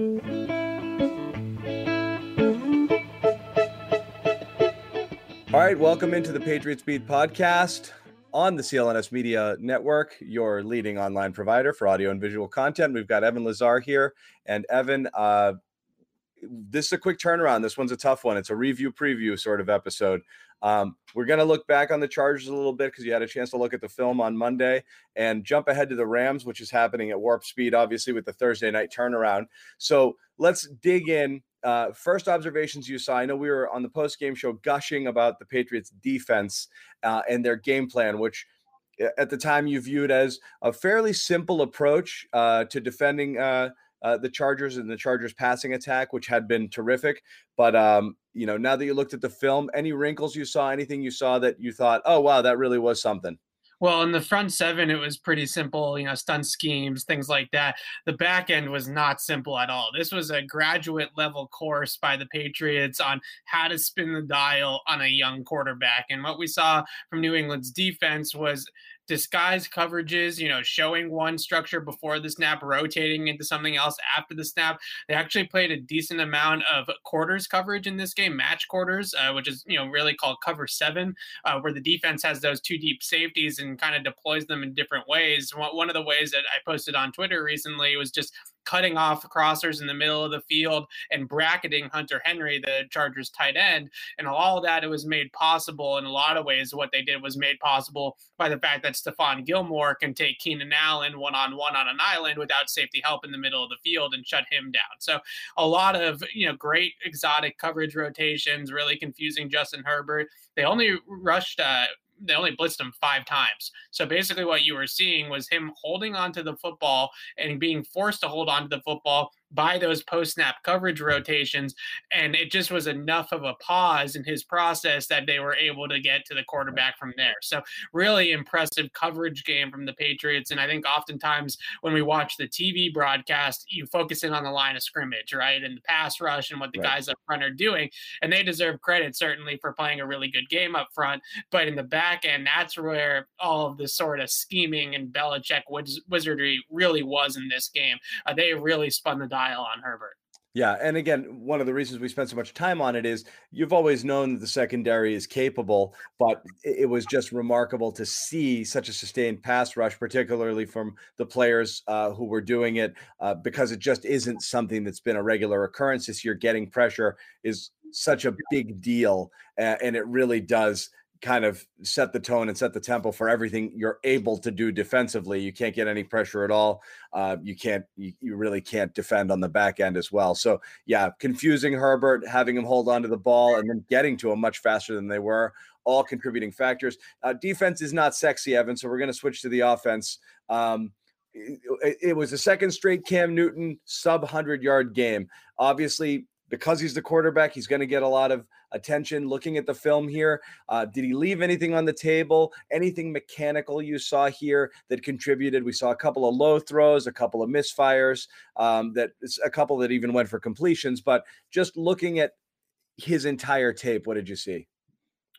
All right, welcome into the Patriots Beat podcast on the CLNS Media Network, your leading online provider for audio and visual content. We've got Evan Lazar here. And Evan, uh, this is a quick turnaround. This one's a tough one. It's a review preview sort of episode. Um, we're going to look back on the Chargers a little bit because you had a chance to look at the film on Monday and jump ahead to the Rams, which is happening at warp speed, obviously, with the Thursday night turnaround. So let's dig in uh, first observations you saw. I know we were on the post game show gushing about the Patriots defense uh, and their game plan, which at the time you viewed as a fairly simple approach uh, to defending uh, the Chargers and the Chargers passing attack, which had been terrific. But um, you know, now that you looked at the film, any wrinkles you saw, anything you saw that you thought, oh wow, that really was something. Well, in the front seven, it was pretty simple, you know, stunt schemes, things like that. The back end was not simple at all. This was a graduate level course by the Patriots on how to spin the dial on a young quarterback. And what we saw from New England's defense was disguise coverages, you know, showing one structure before the snap, rotating into something else after the snap. They actually played a decent amount of quarters coverage in this game, match quarters, uh, which is, you know, really called cover seven, uh, where the defense has those two deep safeties and kind of deploys them in different ways. One of the ways that I posted on Twitter recently was just cutting off crossers in the middle of the field and bracketing Hunter Henry, the Chargers tight end. And all that, it was made possible in a lot of ways. What they did was made possible by the fact that Stephon Gilmore can take Keenan Allen one on one on an island without safety help in the middle of the field and shut him down. So a lot of, you know, great exotic coverage rotations, really confusing Justin Herbert. They only rushed uh, they only blitzed him five times. So basically, what you were seeing was him holding onto the football and being forced to hold onto the football by those post snap coverage rotations. And it just was enough of a pause in his process that they were able to get to the quarterback from there. So, really impressive coverage game from the Patriots. And I think oftentimes when we watch the TV broadcast, you focus in on the line of scrimmage, right? And the pass rush and what the right. guys up front are doing. And they deserve credit, certainly, for playing a really good game up front. But in the back end, that's where all of the sort of scheming and Belichick wiz- wizardry really was in this game. Uh, they really spun the dial on Herbert. Yeah, and again, one of the reasons we spent so much time on it is you've always known that the secondary is capable, but it was just remarkable to see such a sustained pass rush, particularly from the players uh, who were doing it, uh, because it just isn't something that's been a regular occurrence this year. Getting pressure is such a big deal, uh, and it really does kind of set the tone and set the tempo for everything you're able to do defensively. You can't get any pressure at all. Uh, you can't, you, you, really can't defend on the back end as well. So, yeah, confusing Herbert, having him hold on to the ball and then getting to him much faster than they were, all contributing factors. Uh, defense is not sexy, Evan. So, we're going to switch to the offense. Um, it, was the second straight Cam Newton sub 100 yard game. Obviously, because he's the quarterback, he's going to get a lot of attention. Looking at the film here, uh, did he leave anything on the table? Anything mechanical you saw here that contributed? We saw a couple of low throws, a couple of misfires, um, that a couple that even went for completions. But just looking at his entire tape, what did you see?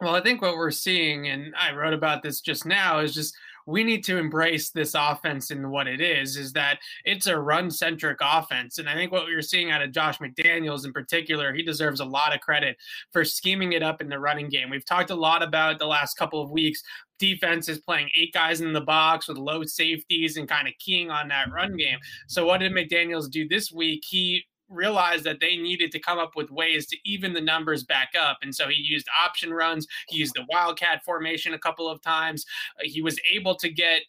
Well, I think what we're seeing, and I wrote about this just now, is just we need to embrace this offense and what it is, is that it's a run centric offense. And I think what we are seeing out of Josh McDaniels in particular, he deserves a lot of credit for scheming it up in the running game. We've talked a lot about the last couple of weeks defense is playing eight guys in the box with low safeties and kind of keying on that run game. So what did McDaniels do this week? He realized that they needed to come up with ways to even the numbers back up. And so he used option runs, he used the wildcat formation a couple of times. Uh, he was able to get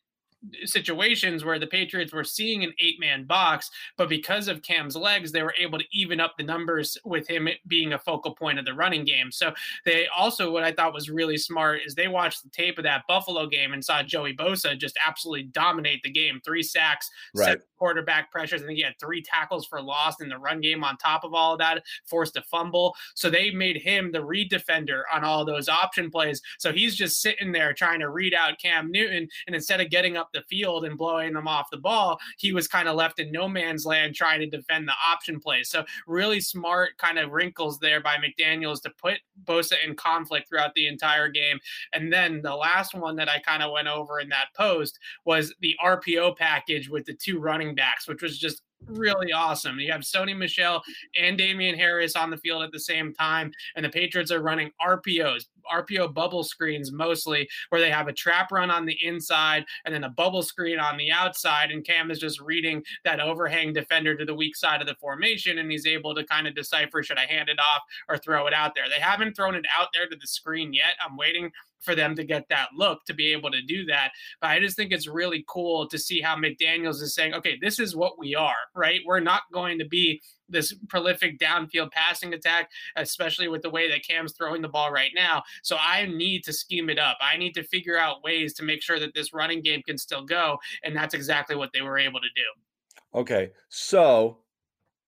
situations where the Patriots were seeing an eight man box, but because of Cam's legs, they were able to even up the numbers with him being a focal point of the running game. So they also, what I thought was really smart is they watched the tape of that Buffalo game and saw Joey Bosa just absolutely dominate the game. Three sacks, right. quarterback pressures. I think he had three tackles for loss in the run game on top of all of that, forced a fumble. So they made him the read defender on all those option plays. So he's just sitting there trying to read out Cam Newton. And instead of getting up the field and blowing them off the ball, he was kind of left in no man's land trying to defend the option plays. So really smart kind of wrinkles there by McDaniels to put Bosa in conflict throughout the entire game. And then the last one that I kind of went over in that post was the RPO package with the two running backs, which was just really awesome. You have Sony Michel and Damien Harris on the field at the same time, and the Patriots are running RPOs, RPO bubble screens mostly, where they have a trap run on the inside and then a bubble screen on the outside. And Cam is just reading that overhang defender to the weak side of the formation, and he's able to kind of decipher should I hand it off or throw it out there. They haven't thrown it out there to the screen yet. I'm waiting for them to get that look to be able to do that. But I just think it's really cool to see how McDaniels is saying, okay, this is what we are, right? We're not going to be this prolific downfield passing attack, especially with the way that Cam's throwing the ball right now. So I need to scheme it up. I need to figure out ways to make sure that this running game can still go. And that's exactly what they were able to do. Okay. So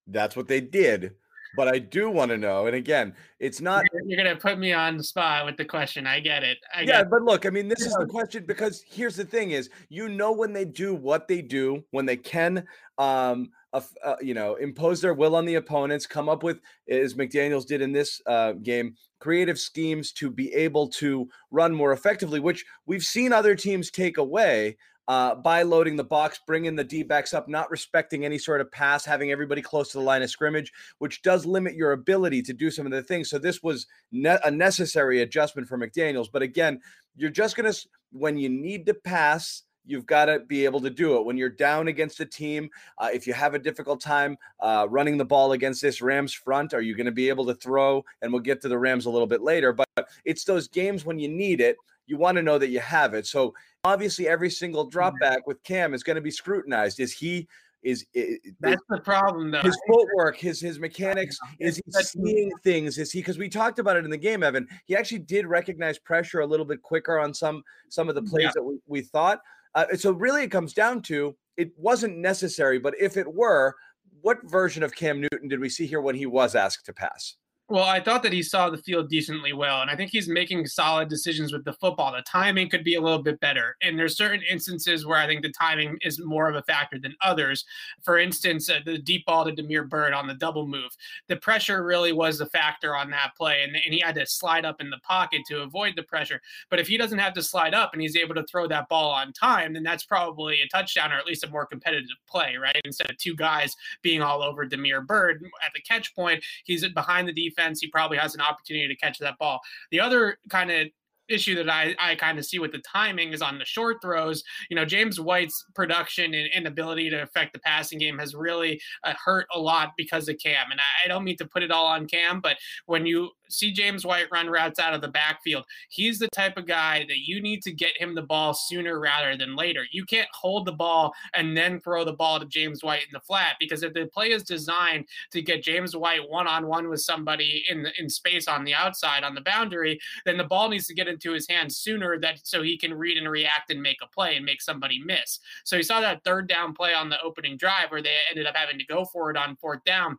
that's what they did but I do want to know. And again, it's not. You're, going to put me on the spot with the question. I get it. I yeah, get but look, I mean, this is the question because here's the thing: is you know when they do what they do, when they can, um, uh, uh, you know, impose their will on the opponents, come up with as McDaniels did in this uh, game, creative schemes to be able to run more effectively, which we've seen other teams take away uh, by loading the box, bringing the D backs up, not respecting any sort of pass, having everybody close to the line of scrimmage, which does limit your ability to do some of the things. So this was ne- a necessary adjustment for McDaniels. But again, you're just going to, when you need to pass, you've got to be able to do it when you're down against a team. Uh, if you have a difficult time uh, running the ball against this Rams front, are you going to be able to throw? And we'll get to the Rams a little bit later, but it's those games when you need it. You want to know that you have it. So obviously every single drop back with Cam is going to be scrutinized. Is he is, is that's the problem though. His footwork, his his mechanics, is he seeing things? Is he because we talked about it in the game, Evan? He actually did recognize pressure a little bit quicker on some some of the plays yeah. that we, we thought. Uh, so really, it comes down to it wasn't necessary, but if it were, what version of Cam Newton did we see here when he was asked to pass? Well, I thought that he saw the field decently well, and I think he's making solid decisions with the football. The timing could be a little bit better, and there's certain instances where I think the timing is more of a factor than others. For instance, uh, the deep ball to Damiere Byrd on the double move, the pressure really was a factor on that play, and, and he had to slide up in the pocket to avoid the pressure. But if he doesn't have to slide up and he's able to throw that ball on time, then that's probably a touchdown or at least a more competitive play, right? Instead of two guys being all over Damiere Byrd at the catch point, he's behind the defense defense, he probably has an opportunity to catch that ball. The other kind of issue that I, I kind of see with the timing is on the short throws. You know, James White's production and, ability to affect the passing game has really uh, hurt a lot because of Cam. And I, I, don't mean to put it all on Cam, but when you see James White run routes out of the backfield, he's the type of guy that you need to get him the ball sooner rather than later. You can't hold the ball and then throw the ball to James White in the flat because if the play is designed to get James White one on one with somebody in in space on the outside on the boundary, then the ball needs to get into his hands sooner that so he can read and react and make a play and make somebody miss. So you saw that third down play on the opening drive where they ended up having to go for it on fourth down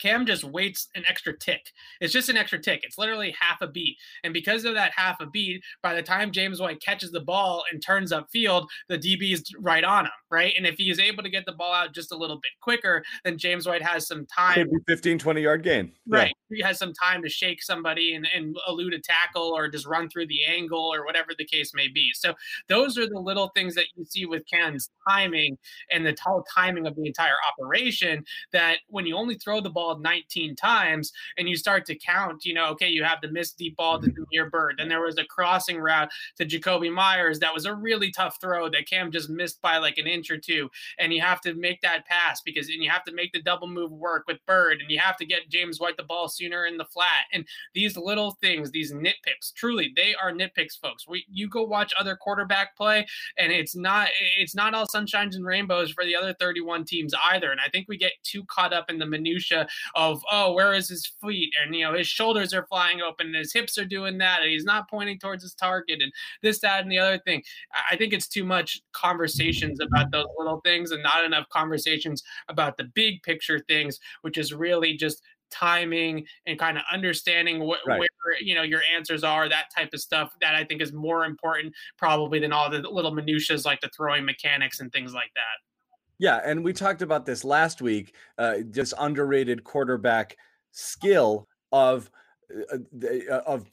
Cam just waits an extra tick. It's just an extra tick. It's literally half a beat. And because of that half a beat, by the time James White catches the ball and turns upfield, the DB is right on him, right? And if he is able to get the ball out just a little bit quicker, then James White has some time. Could be 15, 20 yard gain. Right. Yeah. He has some time to shake somebody and, and elude a tackle or just run through the angle or whatever the case may be. So those are the little things that you see with Cam's timing and the total timing of the entire operation that when you only throw the ball 19 times and you start to count, you know, okay, you have the missed deep ball to Damiere mm-hmm. Byrd. Then there was a crossing route to Jakobi Meyers that was a really tough throw that Cam just missed by like an inch or two. And you have to make that pass because and you have to make the double move work with Byrd and you have to get James White the ball sooner in the flat. And these little things, these nitpicks, truly, they are nitpicks, folks. We you go watch other quarterback play and it's not it's not all sunshines and rainbows for the other 31 teams either. And I think we get too caught up in the minutia of oh where is his feet? And you know his shoulders are flying open and his hips are doing that and he's not pointing towards his target and this that and the other thing. I think it's too much conversations about those little things and not enough conversations about the big picture things which is really just timing and kind of understanding what right. where you know your answers are that type of stuff that i think is more important probably than all the little minutiae like the throwing mechanics and things like that yeah, and we talked about this last week. Uh, just underrated quarterback skill of of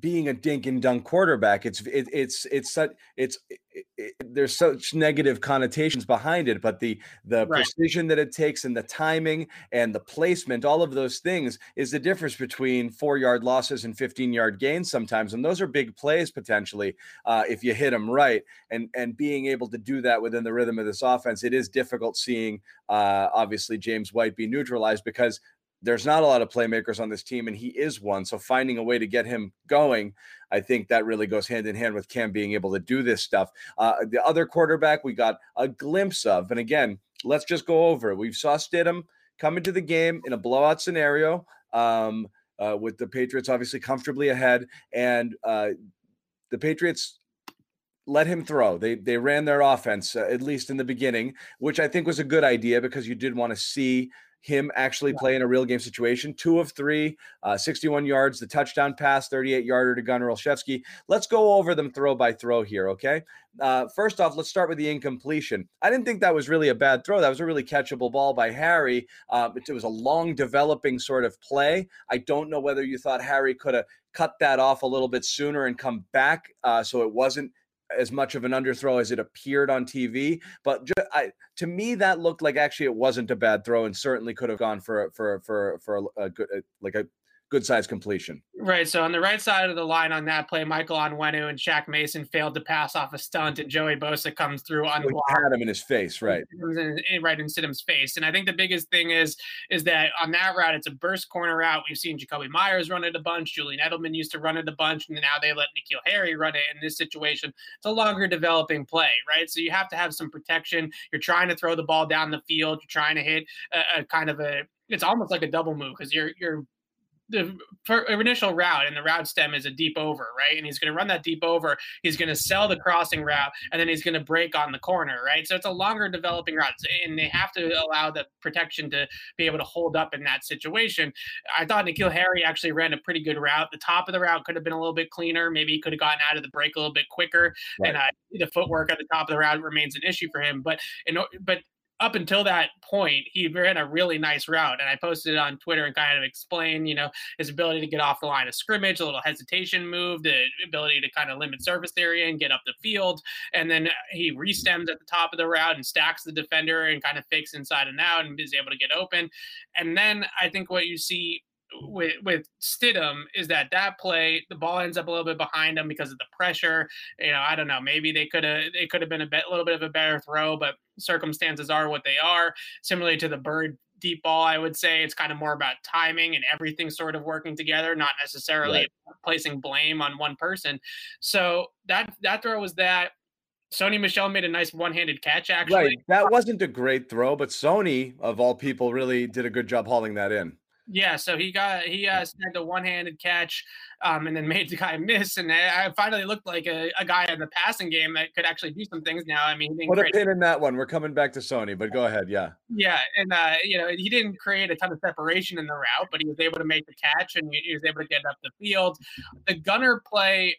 being a dink and dunk quarterback. It's it, it's it's such it's it, it, there's such negative connotations behind it, but the the right. precision that it takes and the timing and the placement, all of those things, is the difference between four yard losses and 15 yard gains sometimes, and those are big plays potentially uh, if you hit them right. And and being able to do that within the rhythm of this offense, it is difficult seeing uh, obviously James White be neutralized because there's not a lot of playmakers on this team, and he is one. So finding a way to get him going, I think that really goes hand in hand with Cam being able to do this stuff. Uh, the other quarterback we got a glimpse of, and again, let's just go over it. We saw Stidham come into the game in a blowout scenario. Um, uh, with the Patriots obviously comfortably ahead, and uh, the Patriots let him throw. They they ran their offense uh, at least in the beginning, which I think was a good idea because you did want to see him actually yeah. play in a real game situation. Two of three, uh, 61 yards, the touchdown pass, 38 yarder to Gunnar Olszewski. Let's go over them throw by throw here, okay? Uh, first off, let's start with the incompletion. I didn't think that was really a bad throw. That was a really catchable ball by Harry. Uh, it, it was a long developing sort of play. I don't know whether you thought Harry could have cut that off a little bit sooner and come back uh, so it wasn't as much of an underthrow as it appeared on TV. But just, I, to me, that looked like actually it wasn't a bad throw, and certainly could have gone for for for for a, a good like a good size completion. Right. So on the right side of the line on that play, Michael Onwenu and Shaq Mason failed to pass off a stunt, and Joey Bosa comes through on had him in his face, right? In, eh, right in Stidham's face. And I think the biggest thing is is that on that route, it's a burst corner route. We've seen Jakobi Meyers run it a bunch. Julian Edelman used to run it a bunch, and now they let N'Keal Harry run it. In this situation, it's a longer developing play, right? So you have to have some protection. You're trying to throw the ball down the field. You're trying to hit a, a kind of a it's almost like a double move because you're you're the initial route and the route stem is a deep over, right? And he's going to run that deep over. He's going to sell the crossing route, and then he's going to break on the corner, right? So it's a longer developing route, and they have to allow the protection to be able to hold up in that situation. I thought N'Keal Harry actually ran a pretty good route. The top of the route could have been a little bit cleaner. Maybe he could have gotten out of the break a little bit quicker, right. and uh, the footwork at the top of the route remains an issue for him. But in, but up until that point, he ran a really nice route. And I posted it on Twitter and kind of explained, you know, his ability to get off the line of scrimmage, a little hesitation move, the ability to kind of limit surface area and get up the field. And then he restems at the top of the route and stacks the defender and kind of fakes inside and out and is able to get open. And then I think what you see with with Stidham is that that play the ball ends up a little bit behind him because of the pressure. You know, I don't know. Maybe they could have they could have been a bit, little bit of a better throw, but circumstances are what they are. Similarly to the Byrd deep ball, I would say it's kind of more about timing and everything sort of working together, not necessarily right. placing blame on one person. So that that throw was that. Sony Michel made a nice one-handed catch. Actually, right. That wasn't a great throw, but Sony, of all people, really did a good job hauling that in. Yeah, so he got he uh, snagged a one-handed catch, um, and then made the guy miss, and I finally looked like a, a, guy in the passing game that could actually do some things. Now, I mean, put a pin in that one. We're coming back to Sony, but go ahead. Yeah. Yeah, and uh, you know he didn't create a ton of separation in the route, but he was able to make the catch, and he was able to get up the field. The gunner play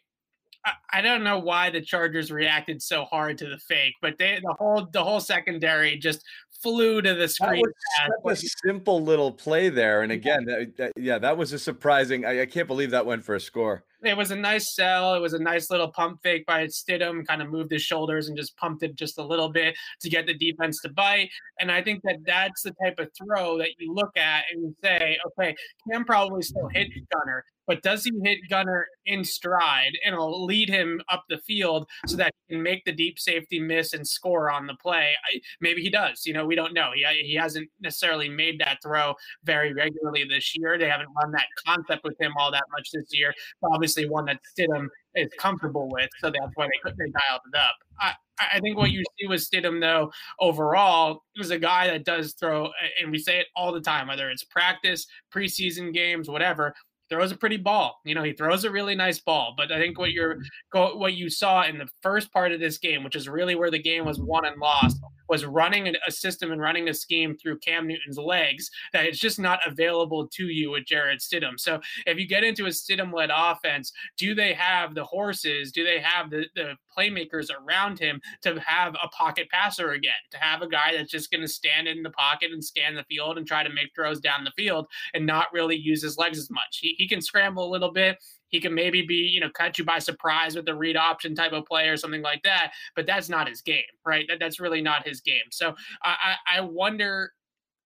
I don't know why the Chargers reacted so hard to the fake, but they the whole the whole secondary just flew to the screen. That was a simple little play there, and again, that, that, yeah, that was a surprising. I, I, can't believe that went for a score. It was a nice sell. It was a nice little pump fake by Stidham. Kind of moved his shoulders and just pumped it just a little bit to get the defense to bite. And I think that that's the type of throw that you look at and you say, okay, Cam probably still hit Gunner, but does he hit Gunner in stride and it'll lead him up the field so that he can make the deep safety miss and score on the play? I, maybe he does. You know, we don't know. He, he hasn't necessarily made that throw very regularly this year. They haven't run that concept with him all that much this year. Obviously, one that Stidham is comfortable with, so that's why they they dialed it up. I, I think what you see with Stidham, though, overall, is a guy that does throw, and we say it all the time, whether it's practice, preseason games, whatever throws a pretty ball. You know, he throws a really nice ball. But I think what you're mm-hmm. what you saw in the first part of this game, which is really where the game was won and lost, was running a system and running a scheme through Cam Newton's legs that it's just not available to you with Jarrett Stidham. So if you get into a Stidham led offense, do they have the horses? Do they have the, the playmakers around him to have a pocket passer again, to have a guy that's just going to stand in the pocket and scan the field and try to make throws down the field and not really use his legs as much. He, he can scramble a little bit. He can maybe be, you know, cut you by surprise with a read option type of play or something like that, but that's not his game, right? That, that's really not his game. So I, I wonder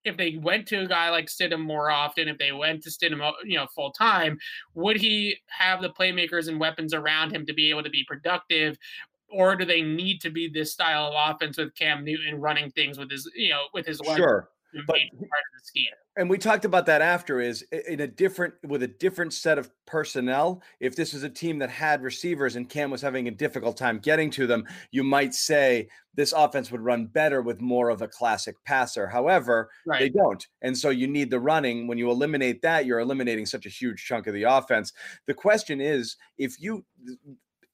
if they went to a guy like Stidham more often, if they went to Stidham, uh, you know, full time, would he have the playmakers and weapons around him to be able to be productive? Or do they need to be this style of offense with Cam Newton running things with his, you know, with his sure, but, part of the scheme? and we talked about that after is in a different with a different set of personnel if this was a team that had receivers and cam was having a difficult time getting to them you might say this offense would run better with more of a classic passer however right. they don't and so you need the running when you eliminate that you're eliminating such a huge chunk of the offense the question is if you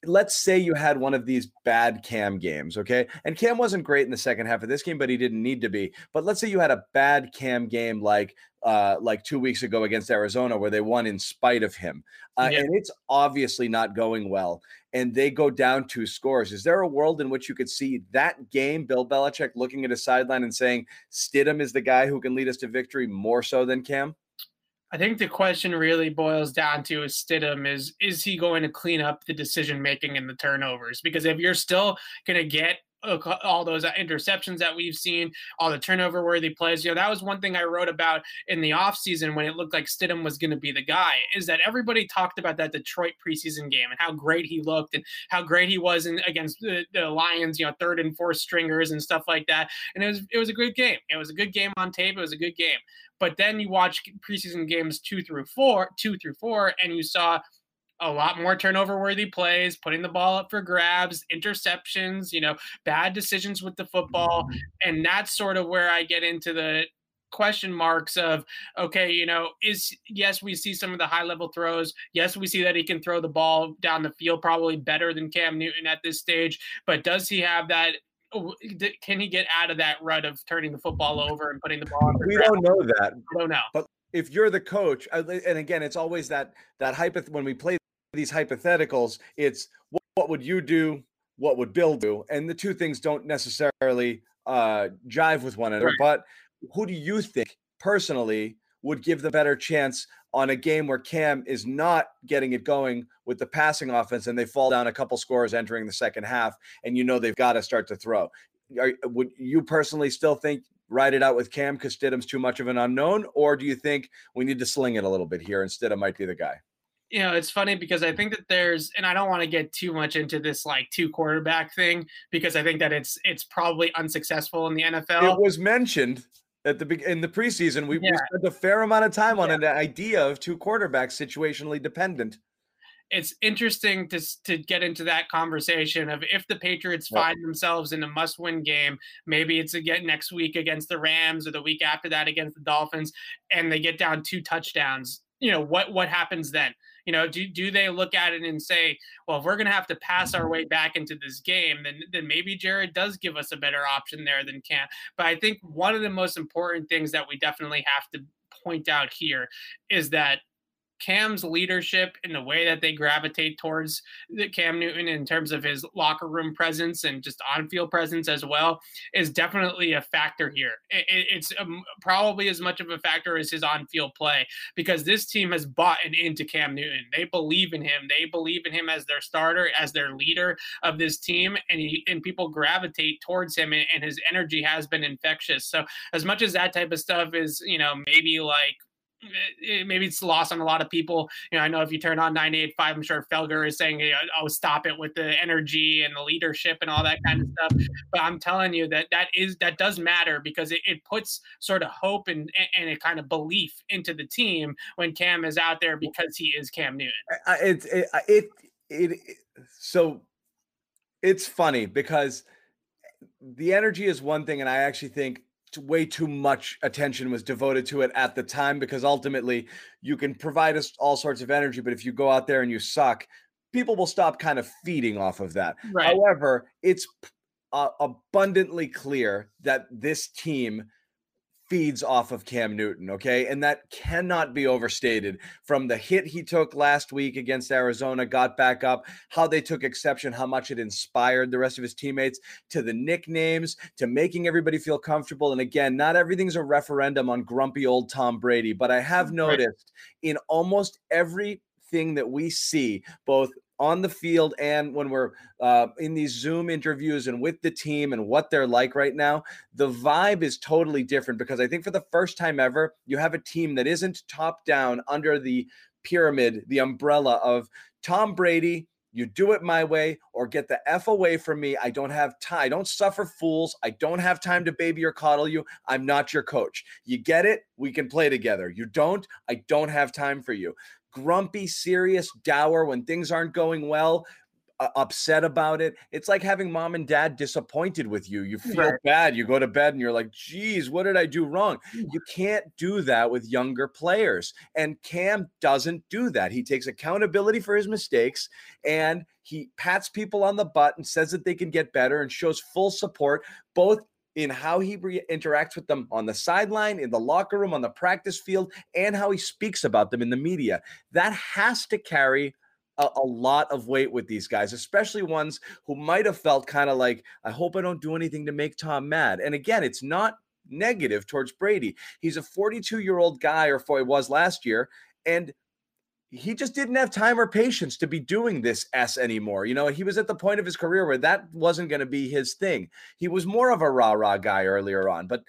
let's say you had one of these bad Cam games, okay? And Cam wasn't great in the second half of this game, but he didn't need to be. But let's say you had a bad Cam game like uh, like two weeks ago against Arizona, where they won in spite of him, uh, yeah. and it's obviously not going well. And they go down two scores. Is there a world in which you could see that game, Bill Belichick looking at a sideline and saying Stidham is the guy who can lead us to victory more so than Cam? I think the question really boils down to is Stidham is is he going to clean up the decision making and the turnovers? Because if you're still going to get Uh, all those uh, interceptions that we've seen, all the turnover worthy plays. You know, that was one thing I wrote about in the offseason when it looked like Stidham was going to be the guy, is that everybody talked about that Detroit preseason game and how great he looked and how great he was in, against the, the Lions, you know, third and fourth stringers and stuff like that. And it was it was a good game. It was a good game on tape. It was a good game. But then you watch preseason games two through four, two through four, and you saw a lot more turnover worthy plays, putting the ball up for grabs, interceptions, you know, bad decisions with the football. Mm-hmm. And that's sort of where I get into the question marks of okay you know is yes we see some of the high level throws. Yes we see that he can throw the ball down the field probably better than Cam Newton at this stage. But does he have that oh, can he get out of that rut of turning the football mm-hmm. over and putting the ball we don't know that. I don't know. But if you're the coach and again it's always that that hypoth when we play these hypotheticals, it's what, what would you do? What would Bill do? And the two things don't necessarily uh, jive with one another. Right. But who do you think personally would give the better chance on a game where Cam is not getting it going with the passing offense and they fall down a couple scores entering the second half and you know they've got to start to throw? Are, would you personally still think ride it out with Cam because Stidham's too much of an unknown? Or do you think we need to sling it a little bit here and Stidham might be the guy? You know, it's funny because I think that there's, and I don't want to get too much into this like two quarterback thing because I think that it's it's probably unsuccessful in the NFL. It was mentioned at the in the preseason. We, yeah. we spent a fair amount of time on yeah. an idea of two quarterbacks situationally dependent. It's interesting to to get into that conversation of if the Patriots yeah. find themselves in a must-win game, maybe it's again next week against the Rams or the week after that against the Dolphins, and they get down two touchdowns. You know what what happens then? You know, do, do they look at it and say, well, if we're going to have to pass our way back into this game, then, then maybe Jarrett does give us a better option there than Cam. But I think one of the most important things that we definitely have to point out here is that Cam's leadership and the way that they gravitate towards Cam Newton in terms of his locker room presence and just on-field presence as well is definitely a factor here. It's um, probably as much of a factor as his on-field play because this team has bought into Cam Newton. They believe in him. They believe in him as their starter, as their leader of this team, and he and people gravitate towards him, and his energy has been infectious. So as much as that type of stuff is, you know, maybe like Eh, eh, maybe it's lost on a lot of people. You know, I know if you turn on 98.5, I'm sure Felger is saying, "Oh, stop it with the energy and the leadership and all that kind of stuff." But I'm telling you that that is that does matter because it, it puts sort of hope and and a kind of belief into the team when Cam is out there because he is Cam Newton. It it it, it, it so it's funny because the energy is one thing, and I actually think way too much attention was devoted to it at the time because ultimately you can provide us all sorts of energy but if you go out there and you suck people will stop kind of feeding off of that right. however it's uh, abundantly clear that this team feeds off of Cam Newton, okay? And that cannot be overstated. From the hit he took last week against Arizona, got back up, how they took exception, how much it inspired the rest of his teammates, to the nicknames, to making everybody feel comfortable. And again, not everything's a referendum on grumpy old Tom Brady, but I have noticed in almost everything that we see, both on the field and when we're uh, in these Zoom interviews and with the team and what they're like right now, the vibe is totally different because I think for the first time ever, you have a team that isn't top down under the pyramid, the umbrella of Tom Brady. You do it my way or get the F away from me. I don't have time. I don't suffer fools. I don't have time to baby or coddle you. I'm not your coach. You get it? We can play together. You don't? I don't have time for you grumpy, serious, dour when things aren't going well, uh, upset about it. It's like having mom and dad disappointed with you. You feel right. bad. You go to bed and you're like, geez, what did I do wrong? You can't do that with younger players. And Cam doesn't do that. He takes accountability for his mistakes and he pats people on the butt and says that they can get better and shows full support, both in how he re- interacts with them on the sideline, in the locker room, on the practice field, and how he speaks about them in the media. That has to carry a, a, lot of weight with these guys, especially ones who might have felt kind of like, I hope I don't do anything to make Tom mad. And again, it's not negative towards Brady. He's a 42 year old guy, or for he was last year, and he just didn't have time or patience to be doing this S anymore. You know, he was at the point of his career where that wasn't going to be his thing. He was more of a rah rah guy earlier on, but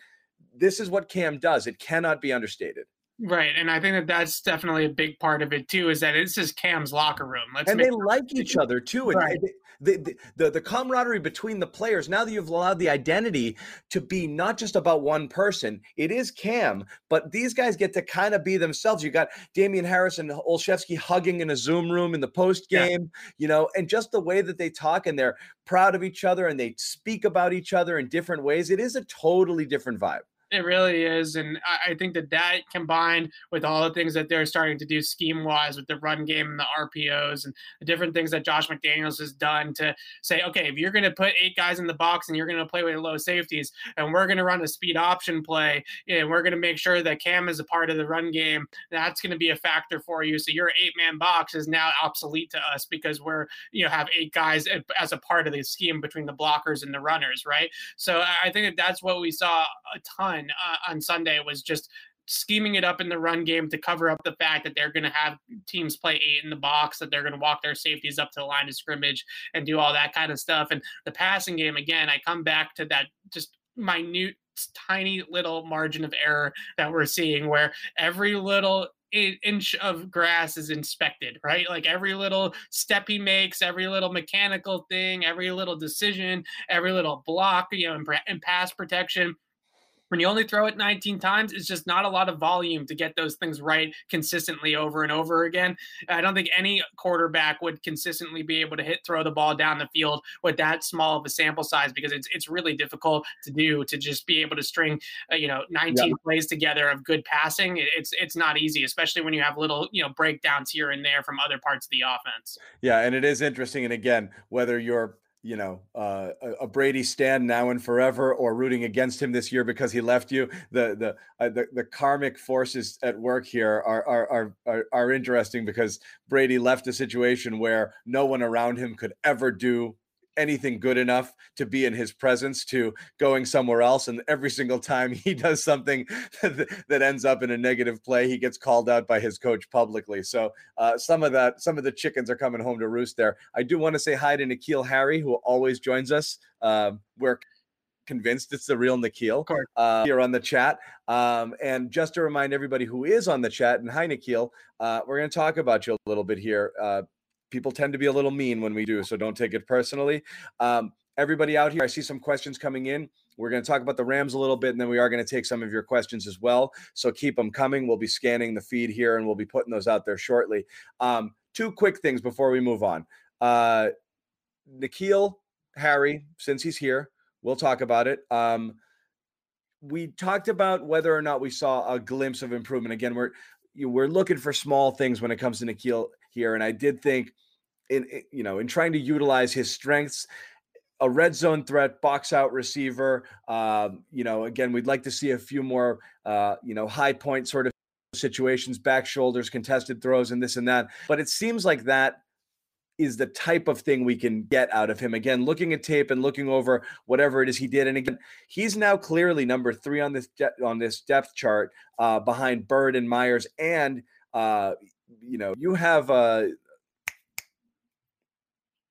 this is what Cam does. It cannot be understated. Right, and I think that that's definitely a big part of it too. Is that this is Cam's locker room, Let's and they like each other too. Right. The, the, the camaraderie between the players. Now that you've allowed the identity to be not just about one person, it is Cam, but these guys get to kind of be themselves. You got Damien Harris and Olszewski hugging in a Zoom room in the post game, yeah. you know, and just the way that they talk and they're proud of each other and they speak about each other in different ways. It is a totally different vibe. It really is, and I, think that that combined with all the things that they're starting to do scheme wise with the run game and the RPOs and the different things that Josh McDaniels has done to say, okay, if you're going to put eight guys in the box and you're going to play with low safeties, and we're going to run a speed option play, and we're going to make sure that Cam is a part of the run game, that's going to be a factor for you. So your eight man box is now obsolete to us because we're you know have eight guys as a part of the scheme between the blockers and the runners, right? So I think that that's what we saw a ton uh, on Sunday was just scheming it up in the run game to cover up the fact that they're going to have teams play eight in the box, that they're going to walk their safeties up to the line of scrimmage and do all that kind of stuff. And the passing game, again, I come back to that just minute, tiny little margin of error that we're seeing where every little inch of grass is inspected, right? Like every little step he makes, every little mechanical thing, every little decision, every little block, you know, in, in pass protection when you only throw it 19 times, it's just not a lot of volume to get those things right consistently over and over again. I don't think any quarterback would consistently be able to hit throw the ball down the field with that small of a sample size because it's it's really difficult to do to just be able to string uh, you know 19 yeah. plays together of good passing. It's it's not easy, especially when you have little you know breakdowns here and there from other parts of the offense. Yeah, and it is interesting. And again, whether you're you know uh, a, Brady stand now and forever, or rooting against him this year because he left you. The the uh, the, the karmic forces at work here are, are are are interesting because Brady left a situation where no one around him could ever do anything good enough to be in his presence to going somewhere else. And every single time he does something that ends up in a negative play, he gets called out by his coach publicly. So uh, some of that, some of the chickens are coming home to roost there. I do want to say hi to N'Keal Harry, who always joins us. Um, we're convinced it's the real N'Keal uh, here on the chat. Um, and just to remind everybody who is on the chat, and hi, N'Keal, uh, we're going to talk about you a little bit here. Uh, people tend to be a little mean when we do, so don't take it personally. Um, everybody out here, I see some questions coming in. We're going to talk about the Rams a little bit, and then we are going to take some of your questions as well. So keep them coming. We'll be scanning the feed here, and we'll be putting those out there shortly. Um, two quick things before we move on. Uh, N'Keal Harry, since he's here, we'll talk about it. Um, we talked about whether or not we saw a glimpse of improvement. Again, we're we're looking for small things when it comes to N'Keal here, and I did think in you know in trying to utilize his strengths a red zone threat, box out receiver. Um, you know, again, we'd like to see a few more, uh, you know, high point sort of situations, back shoulders, contested throws, and this and that. But it seems like that is the type of thing we can get out of him. Again, looking at tape and looking over whatever it is he did, and again, he's now clearly number three on this de- on this depth chart uh, behind Byrd and Meyers, and uh, you know you have uh,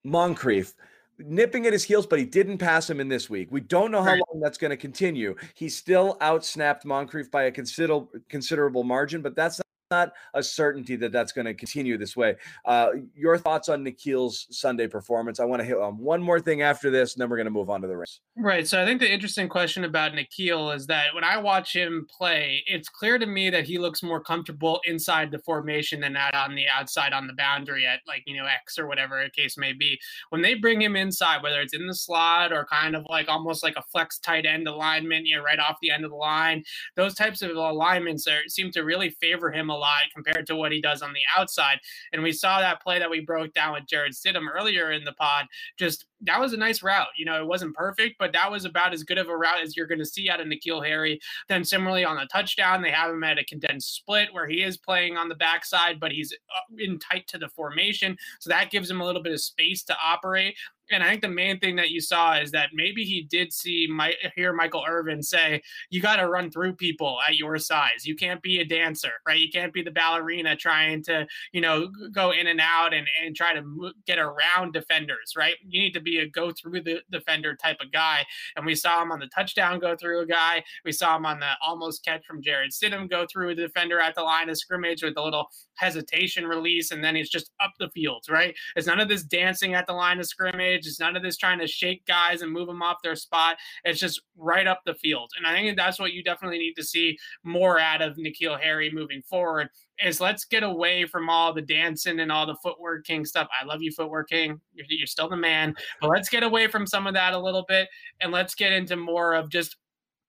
Moncrief nipping at his heels, but he didn't pass him in this week. We don't know how long that's going to continue. He still outsnapped Moncrief by a considerable considerable margin, but that's not a certainty that that's going to continue this way. Uh, your thoughts on N'Keal's Sunday performance? I want to hit on one more thing after this, and then we're going to move on to the race. Right. So I think the interesting question about N'Keal is that when I watch him play, it's clear to me that he looks more comfortable inside the formation than out on the outside on the boundary at like you know X or whatever the case may be. When they bring him inside, whether it's in the slot or kind of like almost like a flex tight end alignment, you know, right off the end of the line, those types of alignments are, seem to really favor him a lot compared to what he does on the outside. And we saw that play that we broke down with Jarrett Stidham earlier in the pod. Just that was a nice route. You know, it wasn't perfect, but that was about as good of a route as you're going to see out of N'Keal Harry. Then similarly on the touchdown, they have him at a condensed split where he is playing on the backside, but he's uh, in tight to the formation. So that gives him a little bit of space to operate. And I think the main thing that you saw is that maybe he did see my hear Michael Irvin say, "You got to run through people at your size. You can't be a dancer, right? You can't be the ballerina trying to, you know, go in and out and and try to get around defenders, right? You need to be a go through the defender type of guy. And we saw him on the touchdown go through a guy. We saw him on the almost catch from Jarrett Stidham go through a defender at the line of scrimmage with a little hesitation release, and then he's just up the field, right? It's none of this dancing at the line of scrimmage. It's none of this trying to shake guys and move them off their spot. It's just right up the field. And I think that's what you definitely need to see more out of N'Keal Harry moving forward is let's get away from all the dancing and all the footwork king stuff. I love you, footwork king. You're, you're still the man, but let's get away from some of that a little bit and let's get into more of just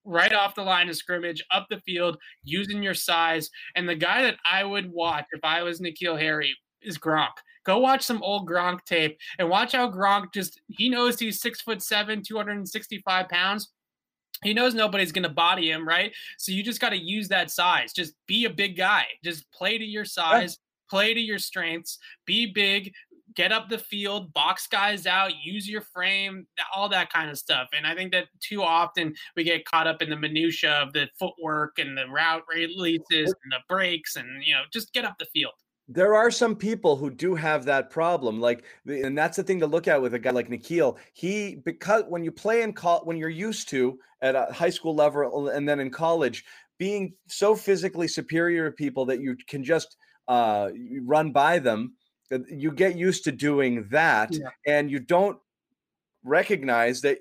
right off the line of scrimmage, up the field, using your size. And the guy that I would watch if I was N'Keal Harry is Gronk. Go watch some old Gronk tape and watch how Gronk just he knows he's six foot seven, 265 pounds. He knows nobody's going to body him, right? So you just got to use that size. Just be a big guy. Just play to your size, play to your strengths, be big, get up the field, box guys out, use your frame, all that kind of stuff. And I think that too often we get caught up in the minutia of the footwork and the route releases and the breaks and you know, just get up the field there are some people who do have that problem like and that's the thing to look at with a guy like N'Keal he because when you play in call when you're used to at a high school level and then in college being so physically superior to people that you can just uh, run by them you get used to doing that yeah. and you don't recognize that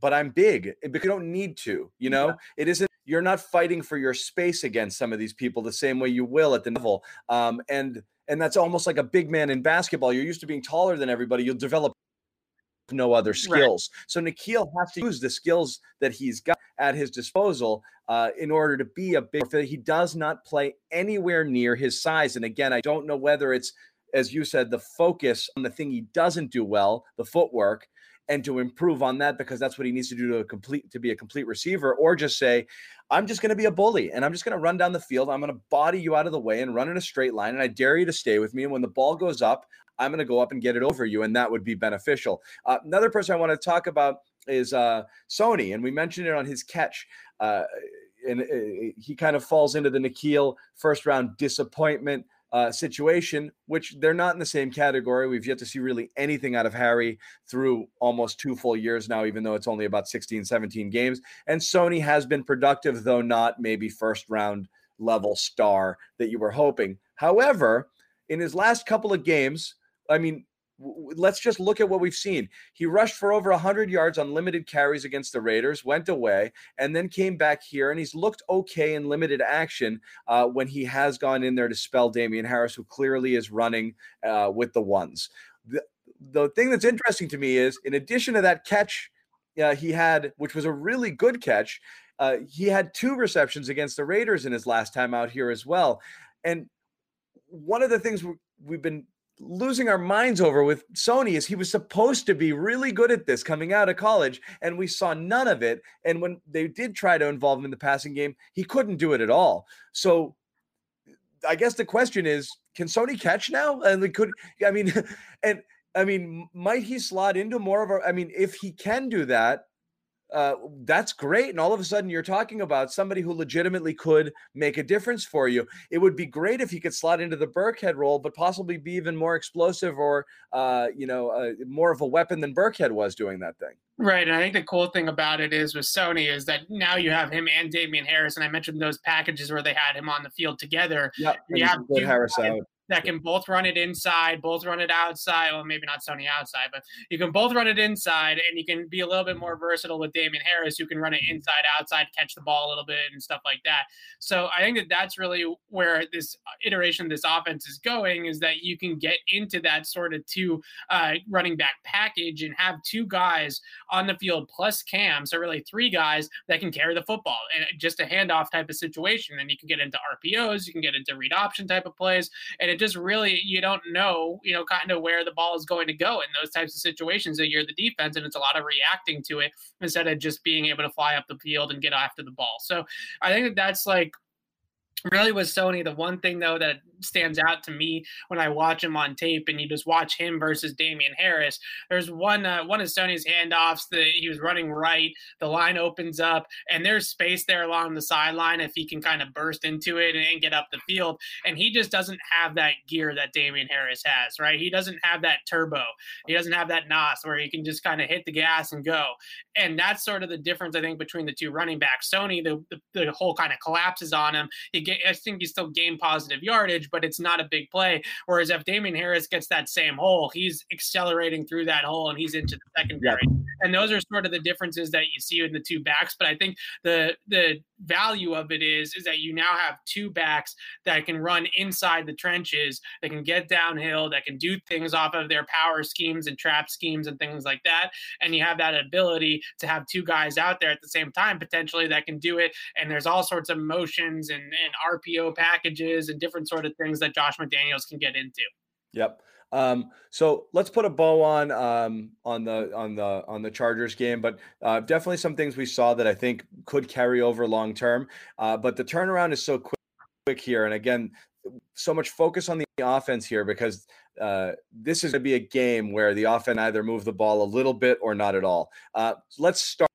but I'm big because you don't need to you know yeah. it isn't you're not fighting for your space against some of these people the same way you will at the level. Um, and and that's almost like a big man in basketball. You're used to being taller than everybody. You'll develop no other skills. Right. So N'Keal has to use the skills that he's got at his disposal uh, in order to be a big. He does not play anywhere near his size. And again, I don't know whether it's as you said, the focus on the thing he doesn't do well, the footwork, and to improve on that because that's what he needs to do to complete to be a complete receiver or just say i'm just going to be a bully and i'm just going to run down the field. I'm going to body you out of the way and run in a straight line and i dare you to stay with me and when the ball goes up i'm going to go up and get it over you and that would be beneficial. Uh, another person i want to talk about is uh, sony and we mentioned it on his catch uh, and uh, he kind of falls into the N'Keal first round disappointment uh, situation, which they're not in the same category. We've yet to see really anything out of Harry through almost two full years now, even though it's only about 16, 17 games. And Sony has been productive, though not maybe first round level star that you were hoping. However, in his last couple of games, I mean, let's just look at what we've seen. He rushed for over 100 yards on limited carries against the Raiders, went away, and then came back here. And he's looked okay in limited action uh, when he has gone in there to spell Damien Harris, who clearly is running uh, with the ones. The, the thing that's interesting to me is, in addition to that catch uh, he had, which was a really good catch, uh, he had two receptions against the Raiders in his last time out here as well. And one of the things we've been losing our minds over with Sony is he was supposed to be really good at this coming out of college, and we saw none of it. And when they did try to involve him in the passing game, he couldn't do it at all. So I guess the question is, can Sony catch now? And we could, I mean, and I mean, might he slot into more of a? I mean, if he can do that, uh, that's great. And all of a sudden, you're talking about somebody who legitimately could make a difference for you. It would be great if he could slot into the Burkhead role, but possibly be even more explosive or, uh, you know, uh, more of a weapon than Burkhead was doing that thing. Right. And I think the cool thing about it is with Sony is that now you have him and Damien Harris. And I mentioned those packages where they had him on the field together. Yeah. You have Harris out that can both run it inside, both run it outside. Well, maybe not Sony outside, but you can both run it inside, and you can be a little bit more versatile with Damien Harris, who can run it inside, outside, catch the ball a little bit, and stuff like that. So I think that that's really where this iteration of this offense is going, is that you can get into that sort of two uh, running back package and have two guys on the field plus Cam, so really three guys that can carry the football and just a handoff type of situation. And you can get into RPOs, you can get into read option type of plays, and it just really you don't know, you know, kind of where the ball is going to go in those types of situations that you're the defense, and it's a lot of reacting to it instead of just being able to fly up the field and get after the ball. So I think that that's like really with Sony, the one thing though that stands out to me when I watch him on tape, and you just watch him versus Damien Harris. There's one uh, one of Sony's handoffs that he was running right, the line opens up, and there's space there along the sideline if he can kind of burst into it and, and get up the field. And he just doesn't have that gear that Damien Harris has, right? He doesn't have that turbo. He doesn't have that nos where he can just kind of hit the gas and go. And that's sort of the difference I think between the two running backs. Sony, the the, the whole kind of collapses on him. He get, I think he still gained positive yardage, but it's not a big play. Whereas if Damien Harris gets that same hole, he's accelerating through that hole and he's into the secondary. Yeah. And those are sort of the differences that you see in the two backs. But I think the the value of it is is that you now have two backs that can run inside the trenches, that can get downhill, that can do things off of their power schemes and trap schemes and things like that. And you have that ability to have two guys out there at the same time potentially that can do it. And there's all sorts of motions and, and RPO packages and different sort of things that Josh McDaniels can get into. Yep. Um, so let's put a bow on um, on the on the on the Chargers game, but uh, definitely some things we saw that I think could carry over long term. Uh, but the turnaround is so quick, quick here, and again, so much focus on the offense here because uh, this is going to be a game where the offense either move the ball a little bit or not at all. Uh, let's start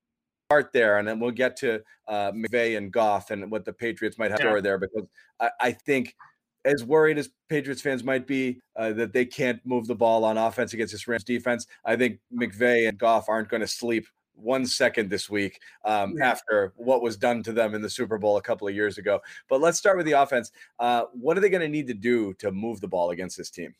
start there, and then we'll get to uh, McVay and Goff and what the Patriots might have yeah. there because I, I, think as worried as Patriots fans might be uh, that they can't move the ball on offense against this Rams defense, I think McVay and Goff aren't going to sleep one second this week um, yeah. after what was done to them in the Super Bowl a couple of years ago. But let's start with the offense. Uh, what are they going to need to do to move the ball against this team?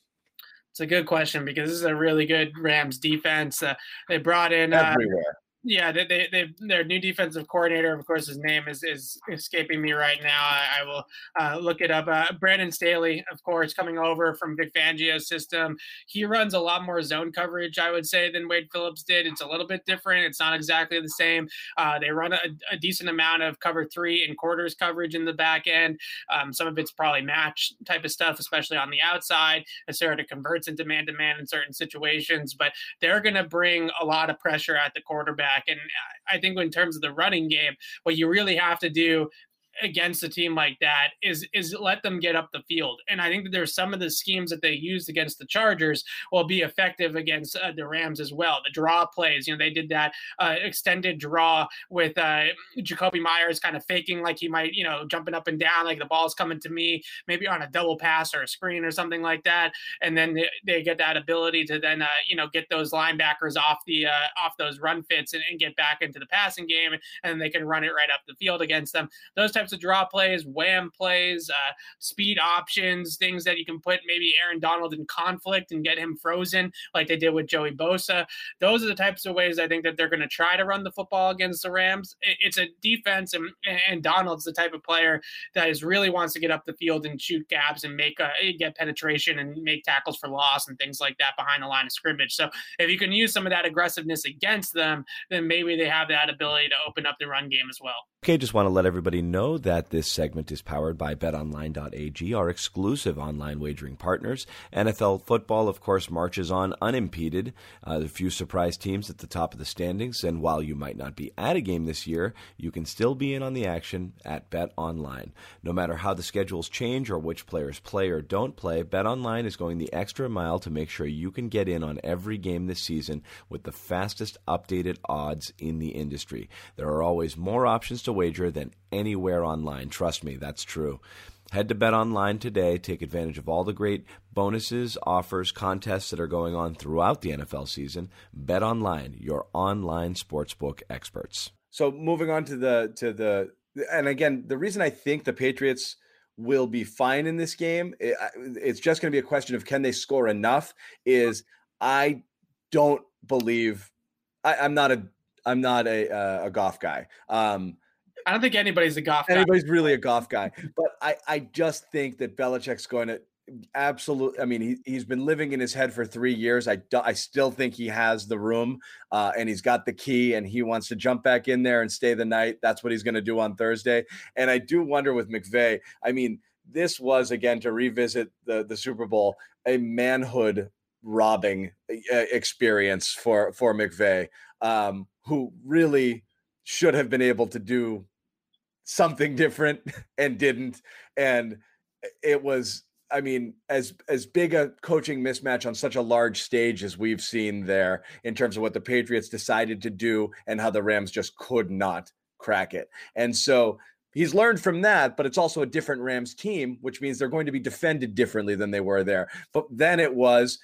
It's a good question because this is a really good Rams defense. Uh, they brought in uh, everywhere. Yeah, they, they, they their new defensive coordinator, of course, his name is, is escaping me right now. I, I will uh, look it up. Uh, Brandon Staley, of course, coming over from Vic Fangio's system. He runs a lot more zone coverage, I would say, than Wade Phillips did. It's a little bit different. It's not exactly the same. Uh, they run a, a, decent amount of cover three and quarters coverage in the back end. Um, some of it's probably match type of stuff, especially on the outside. Of converts into man to man in certain situations, but they're going to bring a lot of pressure at the quarterback And I think in terms of the running game, what you really have to do against a team like that is is let them get up the field. And I think that there's some of the schemes that they used against the Chargers will be effective against uh, the Rams as well. The draw plays, you know, they did that uh, extended draw with uh, Jakobi Meyers kind of faking like he might, you know, jumping up and down like the ball's coming to me, maybe on a double pass or a screen or something like that. And then they, they get that ability to then, uh, you know, get those linebackers off the uh, off those run fits and, and get back into the passing game, and they can run it right up the field against them. Those types of draw plays, wham plays, uh, speed options, things that you can put maybe Aaron Donald in conflict and get him frozen, like they did with Joey Bosa. Those are the types of ways I think that they're going to try to run the football against the Rams. It's a defense, and, and Donald's the type of player that is really wants to get up the field and shoot gaps and make get penetration and make tackles for loss and things like that behind the line of scrimmage. So if you can use some of that aggressiveness against them, then maybe they have that ability to open up the run game as well. Okay, just want to let everybody know that this segment is powered by betonline.ag, our exclusive online wagering partners. NFL football, of course, marches on unimpeded. Uh, a few surprise teams at the top of the standings, and while you might not be at a game this year, you can still be in on the action at BetOnline. No matter how the schedules change or which players play or don't play, BetOnline is going the extra mile to make sure you can get in on every game this season with the fastest updated odds in the industry. There are always more options to wager than anywhere online. Trust me, that's true. Head to Bet Online today. Take advantage of all the great bonuses, offers, contests that are going on throughout the NFL season. Bet Online, your online sportsbook experts. So moving on to the to the and again, the reason I think the Patriots will be fine in this game, it, it's just going to be a question of can they score enough. Is I don't believe I, am not a I'm not a uh, a Goff guy. Um, I don't think anybody's a. Anybody's guy. really a Goff guy, but I I just think that Belichick's going to absolutely. I mean, he he's been living in his head for three years. I I still think he has the room, uh, and he's got the key, and he wants to jump back in there and stay the night. That's what he's going to do on Thursday. And I do wonder with McVay. I mean, this was again to revisit the the Super Bowl, a manhood robbing experience for for McVay, um, who really should have been able to do something different and didn't. And it was, I mean, as as big a coaching mismatch on such a large stage as we've seen there in terms of what the Patriots decided to do and how the Rams just could not crack it. And so he's learned from that, but it's also a different Rams team, which means they're going to be defended differently than they were there. But then it was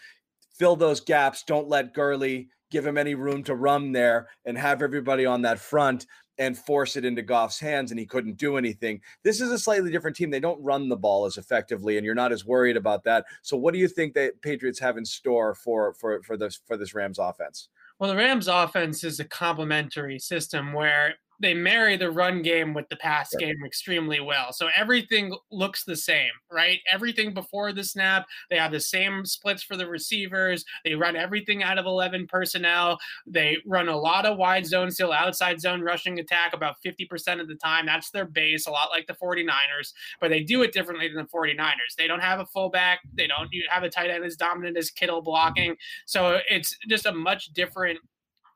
fill those gaps, don't let Gurley give him any room to run there and have everybody on that front and force it into Goff's hands, and he couldn't do anything. This is a slightly different team. They don't run the ball as effectively, and you're not as worried about that. So, what do you think that Patriots have in store for for for this for this Rams offense? Well, the Rams offense is a complementary system where they marry the run game with the pass game extremely well. So everything looks the same, right? Everything before the snap, they have the same splits for the receivers. They run everything out of 11 personnel. They run a lot of wide zone, still outside zone rushing attack about 50% of the time. That's their base, a lot like the 49ers, but they do it differently than the 49ers. They don't have a fullback. They don't have a tight end as dominant as Kittle blocking. So it's just a much different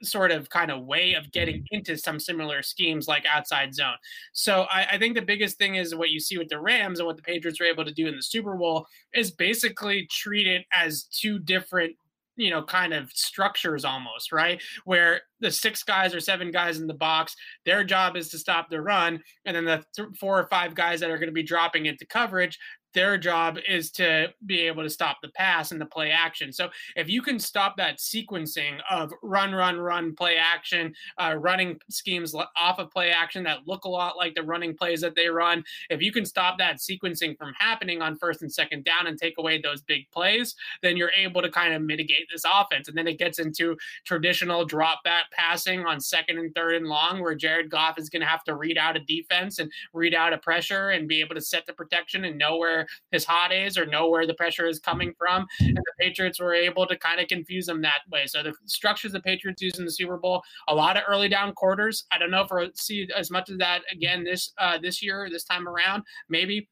sort of kind of way of getting mm-hmm. into some similar schemes like outside zone. So I, I, think the biggest thing is what you see with the Rams and what the Patriots were able to do in the Super Bowl is basically treat it as two different you know kind of structures almost right where the six guys or seven guys in the box their job is to stop the run and then the th- four or five guys that are going to be dropping into coverage their job is to be able to stop the pass and the play action. So if you can stop that sequencing of run, run, run, play action, uh, running schemes off of play action that look a lot like the running plays that they run, if you can stop that sequencing from happening on first and second down and take away those big plays, then you're able to kind of mitigate this offense. And then it gets into traditional drop back passing on second and third and long, where Jared Goff is going to have to read out a defense and read out a pressure and be able to set the protection and know where where his hot is or know where the pressure is coming from. And the Patriots were able to kind of confuse them that way. So the structures the Patriots use in the Super Bowl, a lot of early down quarters. I don't know if we'll see as much of that again this uh, this year, this time around. Maybe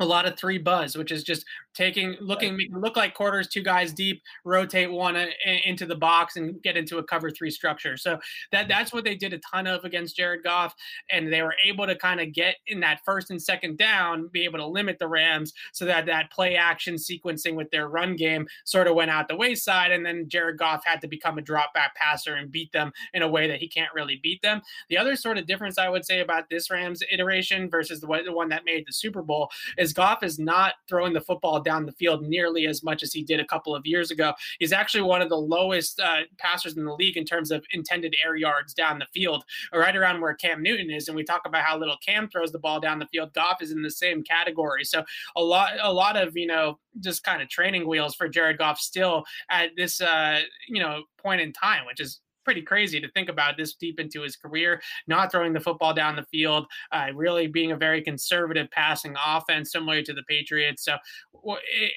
a lot of three buzz, which is just taking looking look like quarters, two guys deep, rotate one uh, into the box and get into a cover three structure. So that that's what they did a ton of against Jared Goff, and they were able to kind of get in that first and second down, be able to limit the Rams so that that play action sequencing with their run game sort of went out the wayside, and then Jared Goff had to become a drop back passer and beat them in a way that he can't really beat them. The other sort of difference I would say about this Rams iteration versus the the one that made the Super Bowl is Goff is not throwing the football down the field nearly as much as he did a couple of years ago. He's actually one of the lowest uh, passers in the league in terms of intended air yards down the field, right around where Cam Newton is. And we talk about how little Cam throws the ball down the field. Goff is in the same category. So a lot, a lot of you know, just kind of training wheels for Jared Goff still at this uh, you know point in time, which is pretty crazy to think about this deep into his career, not throwing the football down the field, uh, really being a very conservative passing offense, similar to the Patriots. So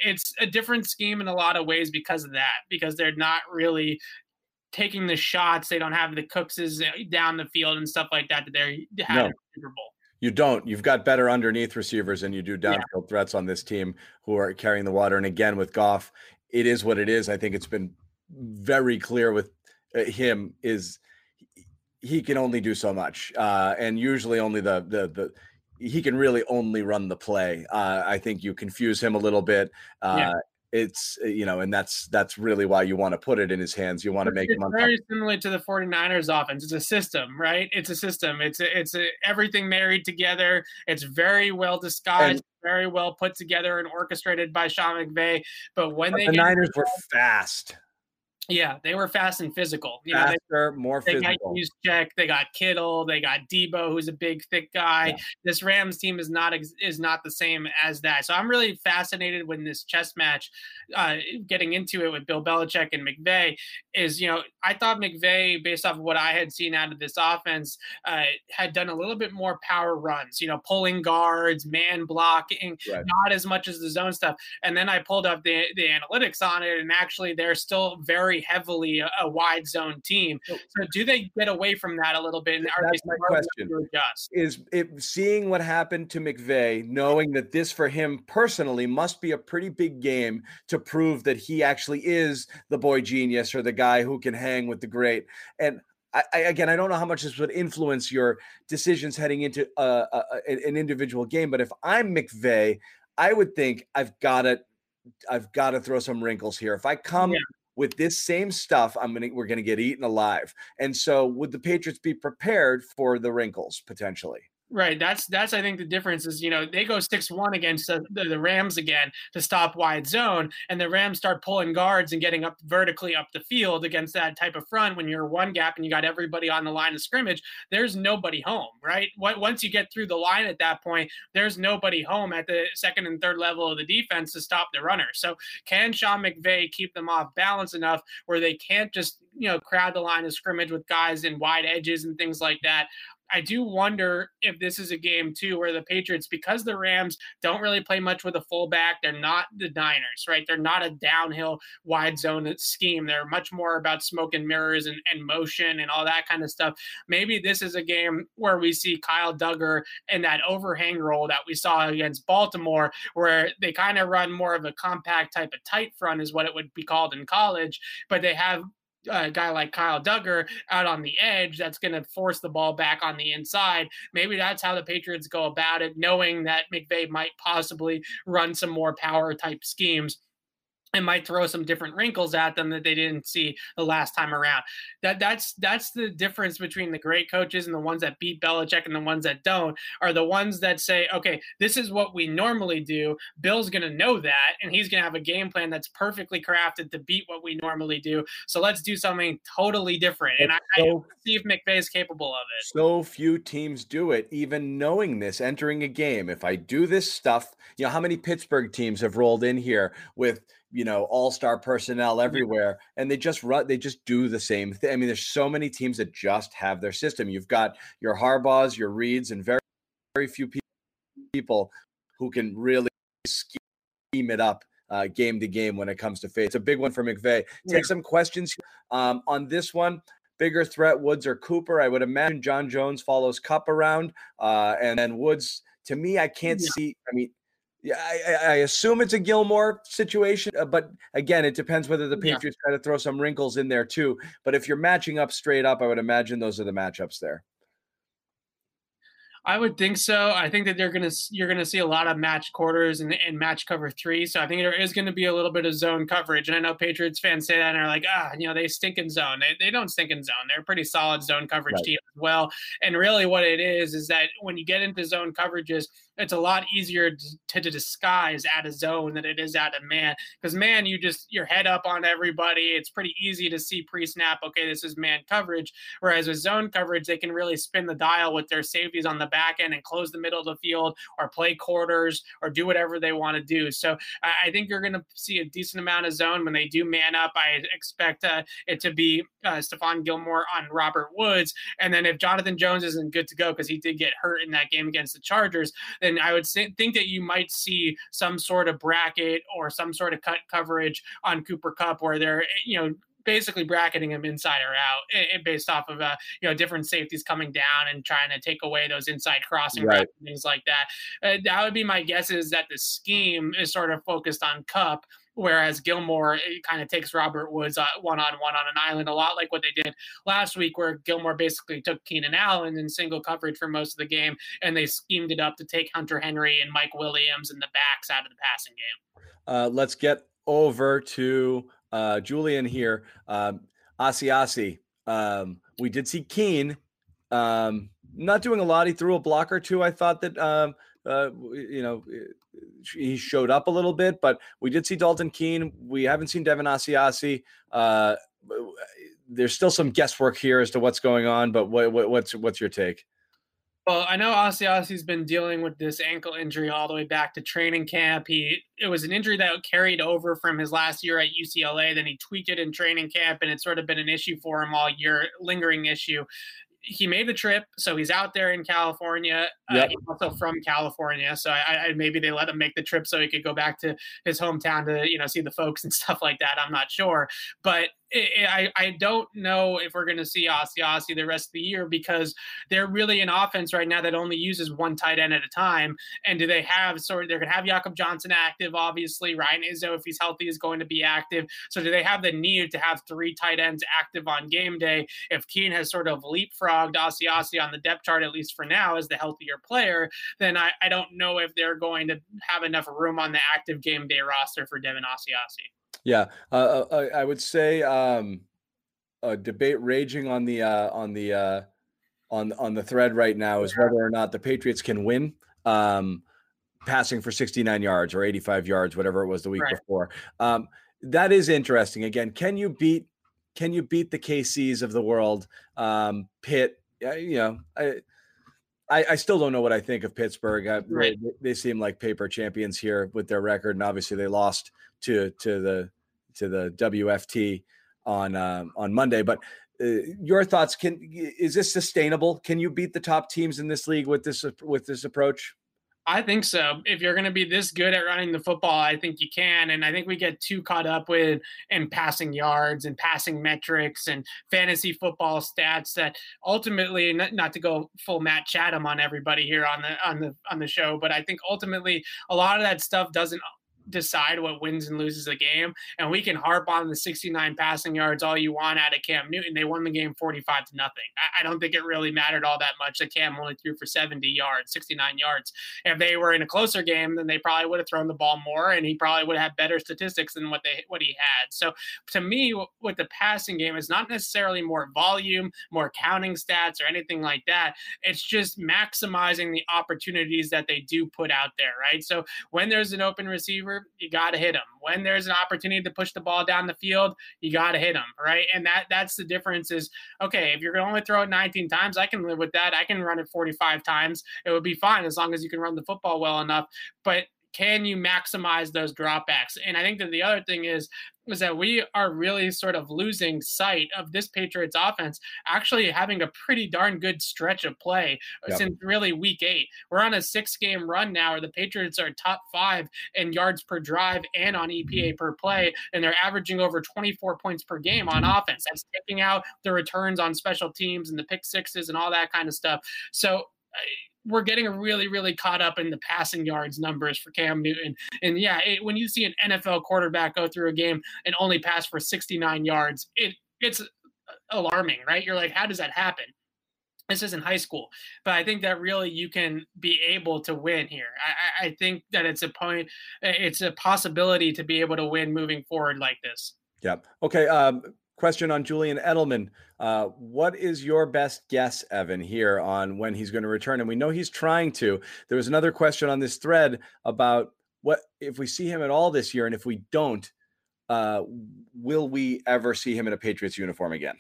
it's a different scheme in a lot of ways because of that, because they're not really taking the shots. They don't have the Cookses uh, down the field and stuff like that that they had no. Super Bowl. You don't. You've got better underneath receivers than you do downfield yeah. threats on this team who are carrying the water. And again, with Goff, it is what it is. I think it's been very clear with him is he can only do so much, uh, and usually only the the the he can really only run the play. Uh, I think you confuse him a little bit. Uh, yeah it's uh, you know and that's that's really why you want to put it in his hands. You want to make it's him very similar to the 49ers offense. It's a system right? It's a system. It's a, it's a, everything married together. It's very well disguised and, very well put together and orchestrated by Sean McVay but when but they the Niners were fast yeah, they were fast and physical. You Faster, know, they, more they physical. They got check. They got Kittle. They got Deebo, who's a big, thick guy. Yeah. This Rams team is not is not the same as that. So I'm really fascinated when this chess match, uh, getting into it with Bill Belichick and McVay, is you know I thought McVay, based off of what I had seen out of this offense, uh, had done a little bit more power runs. You know, pulling guards, man blocking, right. not as much as the zone stuff. And then I pulled up the the analytics on it, and actually they're still very very heavily a, a wide zone team. So do they get away from that a little bit? And are That's my question. Is it seeing what happened to McVay, knowing that this for him personally must be a pretty big game to prove that he actually is the boy genius or the guy who can hang with the great. And I, I, again, I don't know how much this would influence your decisions heading into uh, a, an individual game, but if I'm McVay, I would think I've got to, I've got to throw some wrinkles here. If I come yeah with this same stuff, I'm gonna we're gonna get eaten alive. And so, would the Patriots be prepared for the wrinkles potentially? Right. That's that's I think the difference is you know they go six one against the, the, Rams again to stop wide zone, and the Rams start pulling guards and getting up vertically up the field against that type of front. When you're one gap and you got everybody on the line of scrimmage, there's nobody home. Right. Once you get through the line at that point, there's nobody home at the second and third level of the defense to stop the runner. So can Sean McVay keep them off balance enough where they can't just you know crowd the line of scrimmage with guys in wide edges and things like that I do wonder if this is a game too where the Patriots, because the Rams don't really play much with a fullback, they're not the Niners, right? They're not a downhill wide zone scheme. They're much more about smoke and mirrors and, and motion and all that kind of stuff. Maybe this is a game where we see Kyle Dugger in that overhang role that we saw against Baltimore, where they kind of run more of a compact type of tight front, is what it would be called in college, but they have a guy like Kyle Dugger out on the edge that's going to force the ball back on the inside. Maybe that's how the Patriots go about it, knowing that McVay might possibly run some more power type schemes and might throw some different wrinkles at them that they didn't see the last time around. That that's that's the difference between the great coaches and the ones that beat Belichick and the ones that don't are the ones that say, okay, this is what we normally do. Bill's gonna know that, and he's gonna have a game plan that's perfectly crafted to beat what we normally do. So let's do something totally different. And I, so, I see if McVay is capable of it. So few teams do it, even knowing this, entering a game. If I do this stuff, you know, how many Pittsburgh teams have rolled in here with you know all-star personnel everywhere and they just run they just do the same thing i mean there's so many teams that just have their system you've got your harbaughs your reeds and very very few people who can really scheme it up uh, game to game when it comes to faith. It's a big one for McVay. Take yeah. some questions um, on this one. Bigger threat, Woods or Cooper? I would imagine John Jones follows Kupp around, uh, and then Woods. To me, I can't yeah. see. I mean, yeah, I, I, assume it's a Gilmore situation, uh, but again, it depends whether the Patriots yeah. try to throw some wrinkles in there too. But if you're matching up straight up, I would imagine those are the matchups there. I would think so. I think that they're gonna you're gonna see a lot of match quarters and, and match cover three. So I think there is gonna be a little bit of zone coverage. And I know Patriots fans say that and are like, ah, you know, they stink in zone. They, they don't stink in zone. They're a pretty solid zone coverage right. team as well. And really, what it is is that when you get into zone coverages, it's a lot easier to, to disguise at a zone than it is at a man. Because man, you just your head up on everybody. It's pretty easy to see pre-snap. Okay, this is man coverage. Whereas with zone coverage, they can really spin the dial with their safeties on the back end and close the middle of the field or play quarters or do whatever they want to do. So I, I think you're going to see a decent amount of zone when they do man up. I expect uh, it to be uh, Stephon Gilmore on Robert Woods, and then if Jonathan Jones isn't good to go because he did get hurt in that game against the Chargers, then I would think that you might see some sort of bracket or some sort of cut coverage on Cooper Kupp where they're, you know, basically bracketing him inside or out, it, based off of uh, you know different safeties coming down and trying to take away those inside crossing right. and things like that. Uh, that would be my guess is that the scheme is sort of focused on Kupp whereas Gilmore kind of takes Robert Woods one on one on an island, a lot like what they did last week, where Gilmore basically took Keenan Allen in single coverage for most of the game, and they schemed it up to take Hunter Henry and Mike Williams and the backs out of the passing game. Uh, let's get over to uh, Julian here. Um, Asiasi, um, we did see Keene um, not doing a lot. He threw a block or two. I thought that um, uh, you know, eh, he showed up a little bit, but we did see Dalton Keene. We haven't seen Devin Asiasi. Uh, there's still some guesswork here as to what's going on, but what, what, what's what's your take? Well, I know Asiasi's been dealing with this ankle injury all the way back to training camp. He it was an injury that carried over from his last year at UCLA. Then he tweaked it in training camp, and it's sort of been an issue for him all year, lingering issue he made the trip, so he's out there in California. Uh, yep. Uh, he's also from California, so I, I, maybe they let him make the trip so he could go back to his hometown to you know see the folks and stuff like that. I'm not sure, but I, I don't know if we're going to see Asiasi the rest of the year because they're really an offense right now that only uses one tight end at a time. And do they have sort of they're going to have Jakob Johnson active? Obviously, Ryan Izzo, if he's healthy, is going to be active. So do they have the need to have three tight ends active on game day? If Keene has sort of leapfrogged Asiasi on the depth chart, at least for now, as the healthier player, then I, I don't know if they're going to have enough room on the active game day roster for Devin Asiasi. Yeah, uh, uh I would say um, a debate raging on the uh, on the uh, on on the thread right now is whether or not the Patriots can win. Um, passing for 69 yards or 85 yards, whatever it was the week right. before. Um, that is interesting. Again, can you beat can you beat the KCs of the world? Um, Pitt, you know, I, I, I still don't know what I think of Pittsburgh. I, right. they, they, seem like paper champions here with their record, and obviously they lost to to the to the WFT on uh, on Monday. But uh, your thoughts? Can is this sustainable? Can you beat the top teams in this league with this with this approach? I think so. If you're going to be this good at running the football, I think you can. And I think we get too caught up with and passing yards and passing metrics and fantasy football stats that ultimately, not, not to go full Matt Chatham on everybody here on the on the on the show, but I think ultimately a lot of that stuff doesn't decide what wins and loses a game. And we can harp on the 69 passing yards all you want out of Cam Newton. They won the game 45 to nothing. I, I don't think it really mattered all that much that Cam only threw for 70 yards, 69 yards. If they were in a closer game, then they probably would have thrown the ball more, and he probably would have better statistics than what they what he had. So to me, with the passing game, it's not necessarily more volume, more counting stats, or anything like that. It's just maximizing the opportunities that they do put out there, right? So when there's an open receiver you got to hit him. When there's an opportunity to push the ball down the field, you got to hit him, right? And that that's the difference. Is okay if you're going to only throw it 19 times, I can live with that. I can run it 45 times. It would be fine as long as you can run the football well enough. But can you maximize those dropbacks? And I think that the other thing is is that we are really sort of losing sight of this Patriots offense actually having a pretty darn good stretch of play uh, yep. since really week eight. We're on a six game run now where the Patriots are top five in yards per drive and on EPA per play, and they're averaging over 24 points per game on offense. That's taking out the returns on special teams and the pick sixes and all that kind of stuff. So, uh, we're getting really, really caught up in the passing yards numbers for Cam Newton. And yeah, it, when you see an NFL quarterback go through a game and only pass for 69 yards, it it's alarming, right? You're like, how does that happen? This isn't high school, but I think that really you can be able to win here. I, I think that it's a point, it's a possibility to be able to win moving forward like this. Yep. Okay. Um, question on Julian Edelman. Uh, what is your best guess, Evan, here on when he's going to return? And we know he's trying to. There was another question on this thread about what if we see him at all this year, and if we don't, uh, will we ever see him in a Patriots uniform again?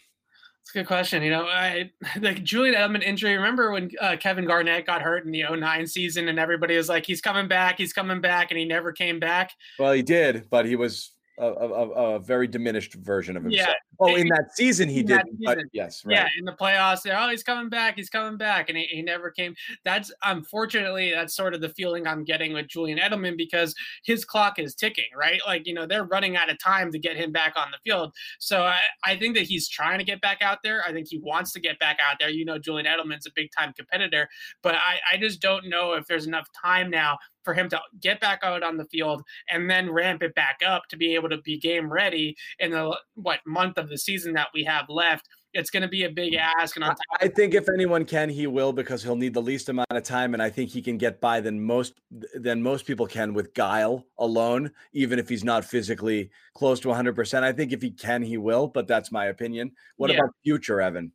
It's a good question. You know, I, the Julian Edelman injury. Remember when uh, Kevin Garnett got hurt in the 09 season and everybody was like, he's coming back, he's coming back, and he never came back? Well, he did, but he was a, a, a, very diminished version of himself. Yeah. Oh, in that season he did. Yes, right. Yeah, in the playoffs, oh, he's coming back, he's coming back, and he, he never came. That's unfortunately that's sort of the feeling I'm getting with Julian Edelman because his clock is ticking, right? Like you know they're running out of time to get him back on the field. So I, I think that he's trying to get back out there. I think he wants to get back out there. You know, Julian Edelman's a big time competitor, but I, I just don't know if there's enough time now for him to get back out on the field and then ramp it back up to be able to be game ready in the what month of the season that we have left. It's going to be a big ask. And I think if anyone can, he will because he'll need the least amount of time, and I think he can get by than most than most people can with guile alone, even if he's not physically close to 100. percent I think if he can, he will. But that's my opinion. What yeah. about future Evan?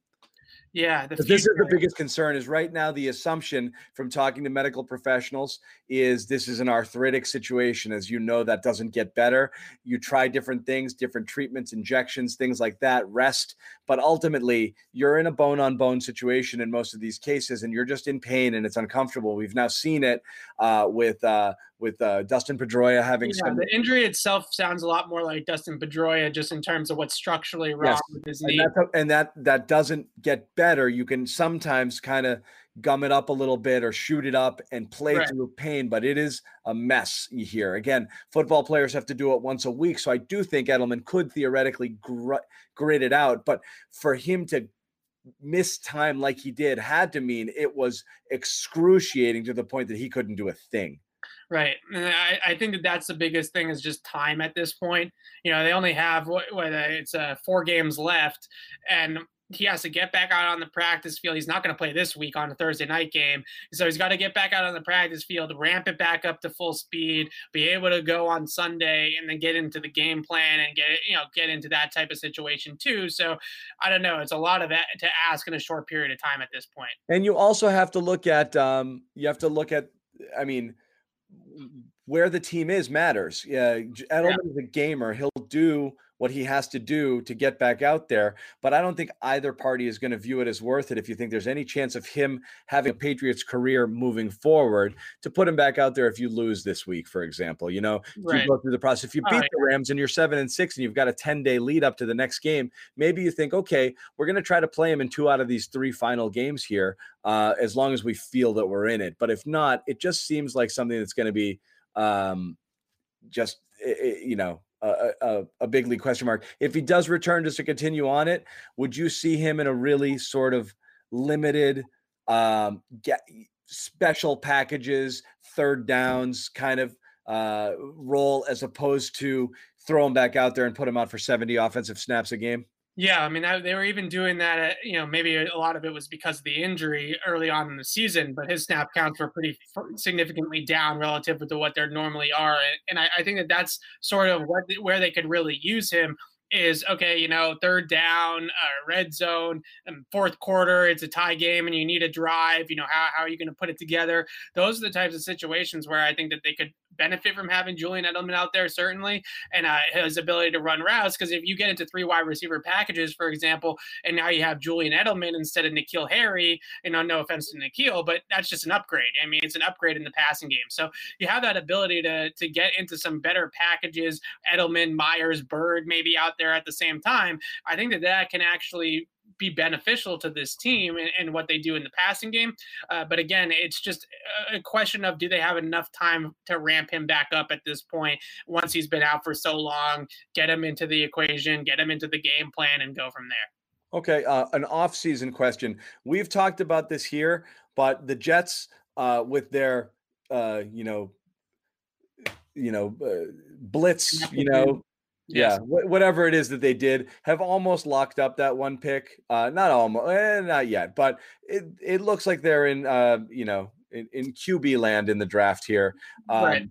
Yeah, this is the biggest concern. Is right now the assumption from talking to medical professionals is this is an arthritic situation. As you know, that doesn't get better. You try different things, different treatments, injections, things like that, rest, but ultimately you're in a bone on bone situation in most of these cases, and you're just in pain and it's uncomfortable. We've now seen it uh, with uh, with uh, Dustin Pedroia having yeah, some. The injury itself sounds a lot more like Dustin Pedroia, just in terms of what's structurally wrong yes. with his knee. And, and that that doesn't get better. You can sometimes kind of gum it up a little bit or shoot it up and play right. through pain, but it is a mess here. Again, football players have to do it once a week. So I do think Edelman could theoretically gr- grit it out, but for him to miss time like he did had to mean it was excruciating to the point that he couldn't do a thing. Right. And I, I think that that's the biggest thing is just time at this point. You know, they only have what, what uh, it's uh, four games left, and he has to get back out on the practice field. He's not going to play this week on a Thursday night game. So he's got to get back out on the practice field, ramp it back up to full speed, be able to go on Sunday and then get into the game plan and get you know, get into that type of situation too. So I don't know. It's a lot of that to ask in a short period of time at this point. And you also have to look at, um, you have to look at, I mean, where the team is matters. Yeah, Edelman is a gamer. He'll do what he has to do to get back out there. But I don't think either party is going to view it as worth it if you think there's any chance of him having a Patriots career moving forward to put him back out there if you lose this week, for example. You know, right. you go through the process. If you beat right. the Rams and you're seven and six and you've got a 10 day lead up to the next game, maybe you think, okay, we're going to try to play him in two out of these three final games here, uh, as long as we feel that we're in it. But if not, it just seems like something that's going to be um, just you know a, a, big league question mark. If he does return just to continue on it, would you see him in a really sort of limited um, get special packages, third downs kind of uh, role as opposed to throw him back out there and put him out for 70 offensive snaps a game? Yeah, I mean they were even doing that. At, you know, maybe a lot of it was because of the injury early on in the season, but his snap counts were pretty significantly down relative to what they normally are, and I, I think that that's sort of what where they could really use him is okay, you know, third down, uh, red zone, and fourth quarter, it's a tie game and you need a drive. You know, how, how are you going to put it together? Those are the types of situations where I think that they could benefit from having Julian Edelman out there, certainly, and uh, his ability to run routes. Because if you get into three wide receiver packages, for example, and now you have Julian Edelman instead of N'Keal Harry, you know, no offense to N'Keal, but that's just an upgrade. I mean, it's an upgrade in the passing game. So you have that ability to to get into some better packages. Edelman, Meyers, Byrd, maybe out there at the same time. I think that that can actually be beneficial to this team and, and what they do in the passing game. Uh, but again, it's just a question of do they have enough time to ramp him back up at this point once he's been out for so long, get him into the equation, get him into the game plan, and go from there. Okay, uh, an off-season question. We've talked about this here, but the Jets, uh, with their, uh, you know, you know, uh, blitz, you know. Yeah, wh- whatever it is that they did, have almost locked up that one pick. Uh, not almost, eh, not yet, but it it looks like they're in, uh, you know, in, in QB land in the draft here. Um, right.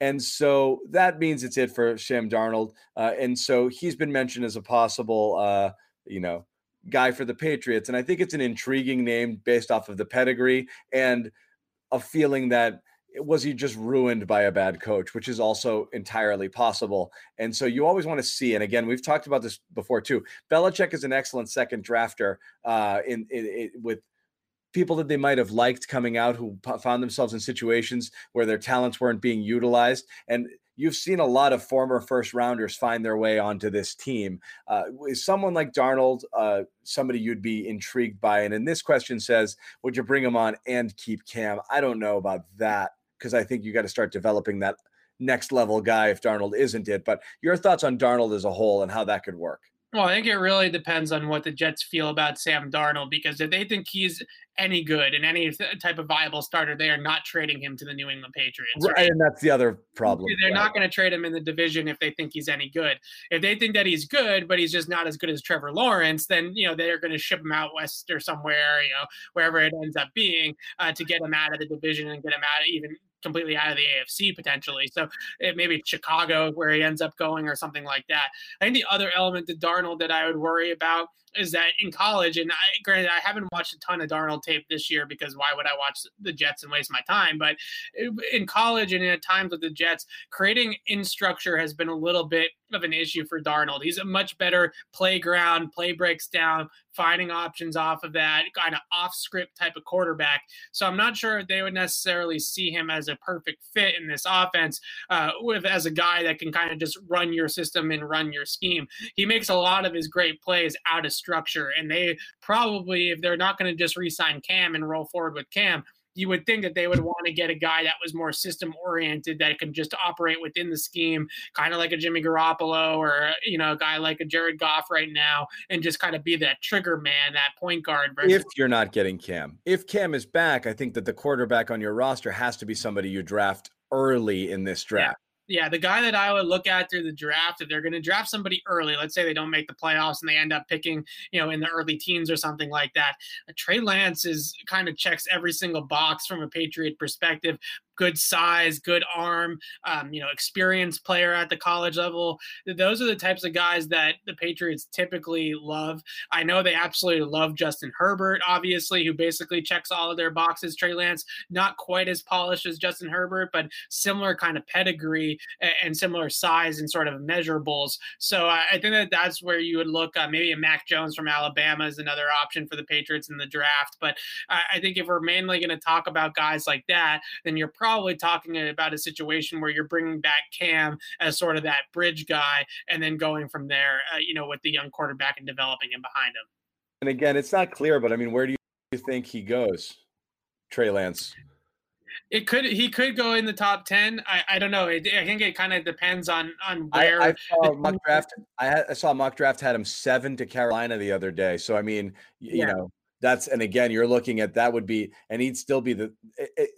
And so that means it's it for Sam Darnold. Uh, and so he's been mentioned as a possible, uh, you know, guy for the Patriots. And I think it's an intriguing name based off of the pedigree and a feeling that was he just ruined by a bad coach, which is also entirely possible. And so you always want to see, and again, we've talked about this before too. Belichick is an excellent second drafter uh, in, in, in with people that they might have liked coming out who found themselves in situations where their talents weren't being utilized. And you've seen a lot of former first rounders find their way onto this team. Uh, is someone like Darnold uh, somebody you'd be intrigued by? And in this question says, would you bring him on and keep Cam? I don't know about that because I think you got to start developing that next level guy if Darnold isn't it. But your thoughts on Darnold as a whole and how that could work? Well, I think it really depends on what the Jets feel about Sam Darnold because if they think he's any good and any type of viable starter, they are not trading him to the New England Patriots. Right, and that's the other problem. They're right. not going to trade him in the division if they think he's any good. If they think that he's good, but he's just not as good as Trevor Lawrence, then you know they're going to ship him out west or somewhere, you know, wherever it ends up being, uh, to get him out of the division and get him out of even completely out of the AFC potentially. So it maybe Chicago where he ends up going or something like that. I think the other element to Darnold that I would worry about is that in college, and I granted I haven't watched a ton of Darnold tape this year because why would I watch the Jets and waste my time? But in college and at times with the Jets, creating in structure has been a little bit of an issue for Darnold. He's a much better playground, play breaks down, finding options off of that kind of off script type of quarterback. So I'm not sure they would necessarily see him as a perfect fit in this offense uh, with as a guy that can kind of just run your system and run your scheme. He makes a lot of his great plays out of and they probably, if they're not going to just re-sign Cam and roll forward with Cam, you would think that they would want to get a guy that was more system oriented that can just operate within the scheme, kind of like a Jimmy Garoppolo or you know a guy like a Jared Goff right now, and just kind of be that trigger man, that point guard. Versus- if you're not getting Cam, if Cam is back, I think that the quarterback on your roster has to be somebody you draft early in this draft. Yeah yeah, the guy that I would look at through the draft, if they're going to draft somebody early, let's say they don't make the playoffs and they end up picking, you know, in the early teens or something like that. Trey Lance is kind of checks every single box from a Patriot perspective good size, good arm, um, you know, experienced player at the college level. Those are the types of guys that the Patriots typically love. I know they absolutely love Justin Herbert, obviously, who basically checks all of their boxes. Trey Lance, not quite as polished as Justin Herbert, but similar kind of pedigree and similar size and sort of measurables. So I think that that's where you would look. Uh, maybe a Mac Jones from Alabama is another option for the Patriots in the draft. But I think if we're mainly going to talk about guys like that, then you're probably probably talking about a situation where you're bringing back Cam as sort of that bridge guy, and then going from there, uh, you know, with the young quarterback and developing him behind him. And again, it's not clear, but I mean, where do you think he goes, Trey Lance? It could he could go in the top ten. I, I don't know. It, I think it kind of depends on on where. I, I saw mock draft. I, had, I saw mock draft had him seven to Carolina the other day. So I mean, you yeah. know, that's and again you're looking at that would be and he'd still be the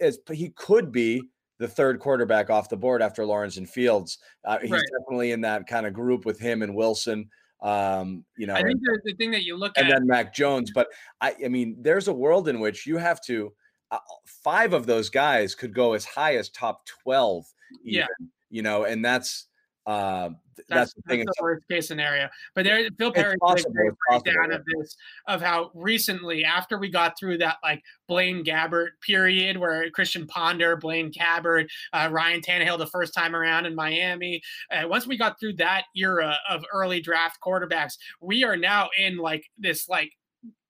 as he could be the third quarterback off the board after Lawrence and Fields. Uh, he's right. definitely in that kind of group with him and Wilson. Um, you know, I think the, the thing that you look and at, and then Mac Jones. But I, I mean, there's a world in which you have to. Uh, five of those guys could go as high as top twelve. Even, yeah, you know, and that's uh, that's, that's, the, that's the worst case scenario. But there, Phil Perry did a breakdown of this, of how recently, after we got through that like Blaine Gabbert period, where Christian Ponder, Blaine Gabbert, uh, Ryan Tannehill the first time around in Miami, uh, once we got through that era of early draft quarterbacks, we are now in like this like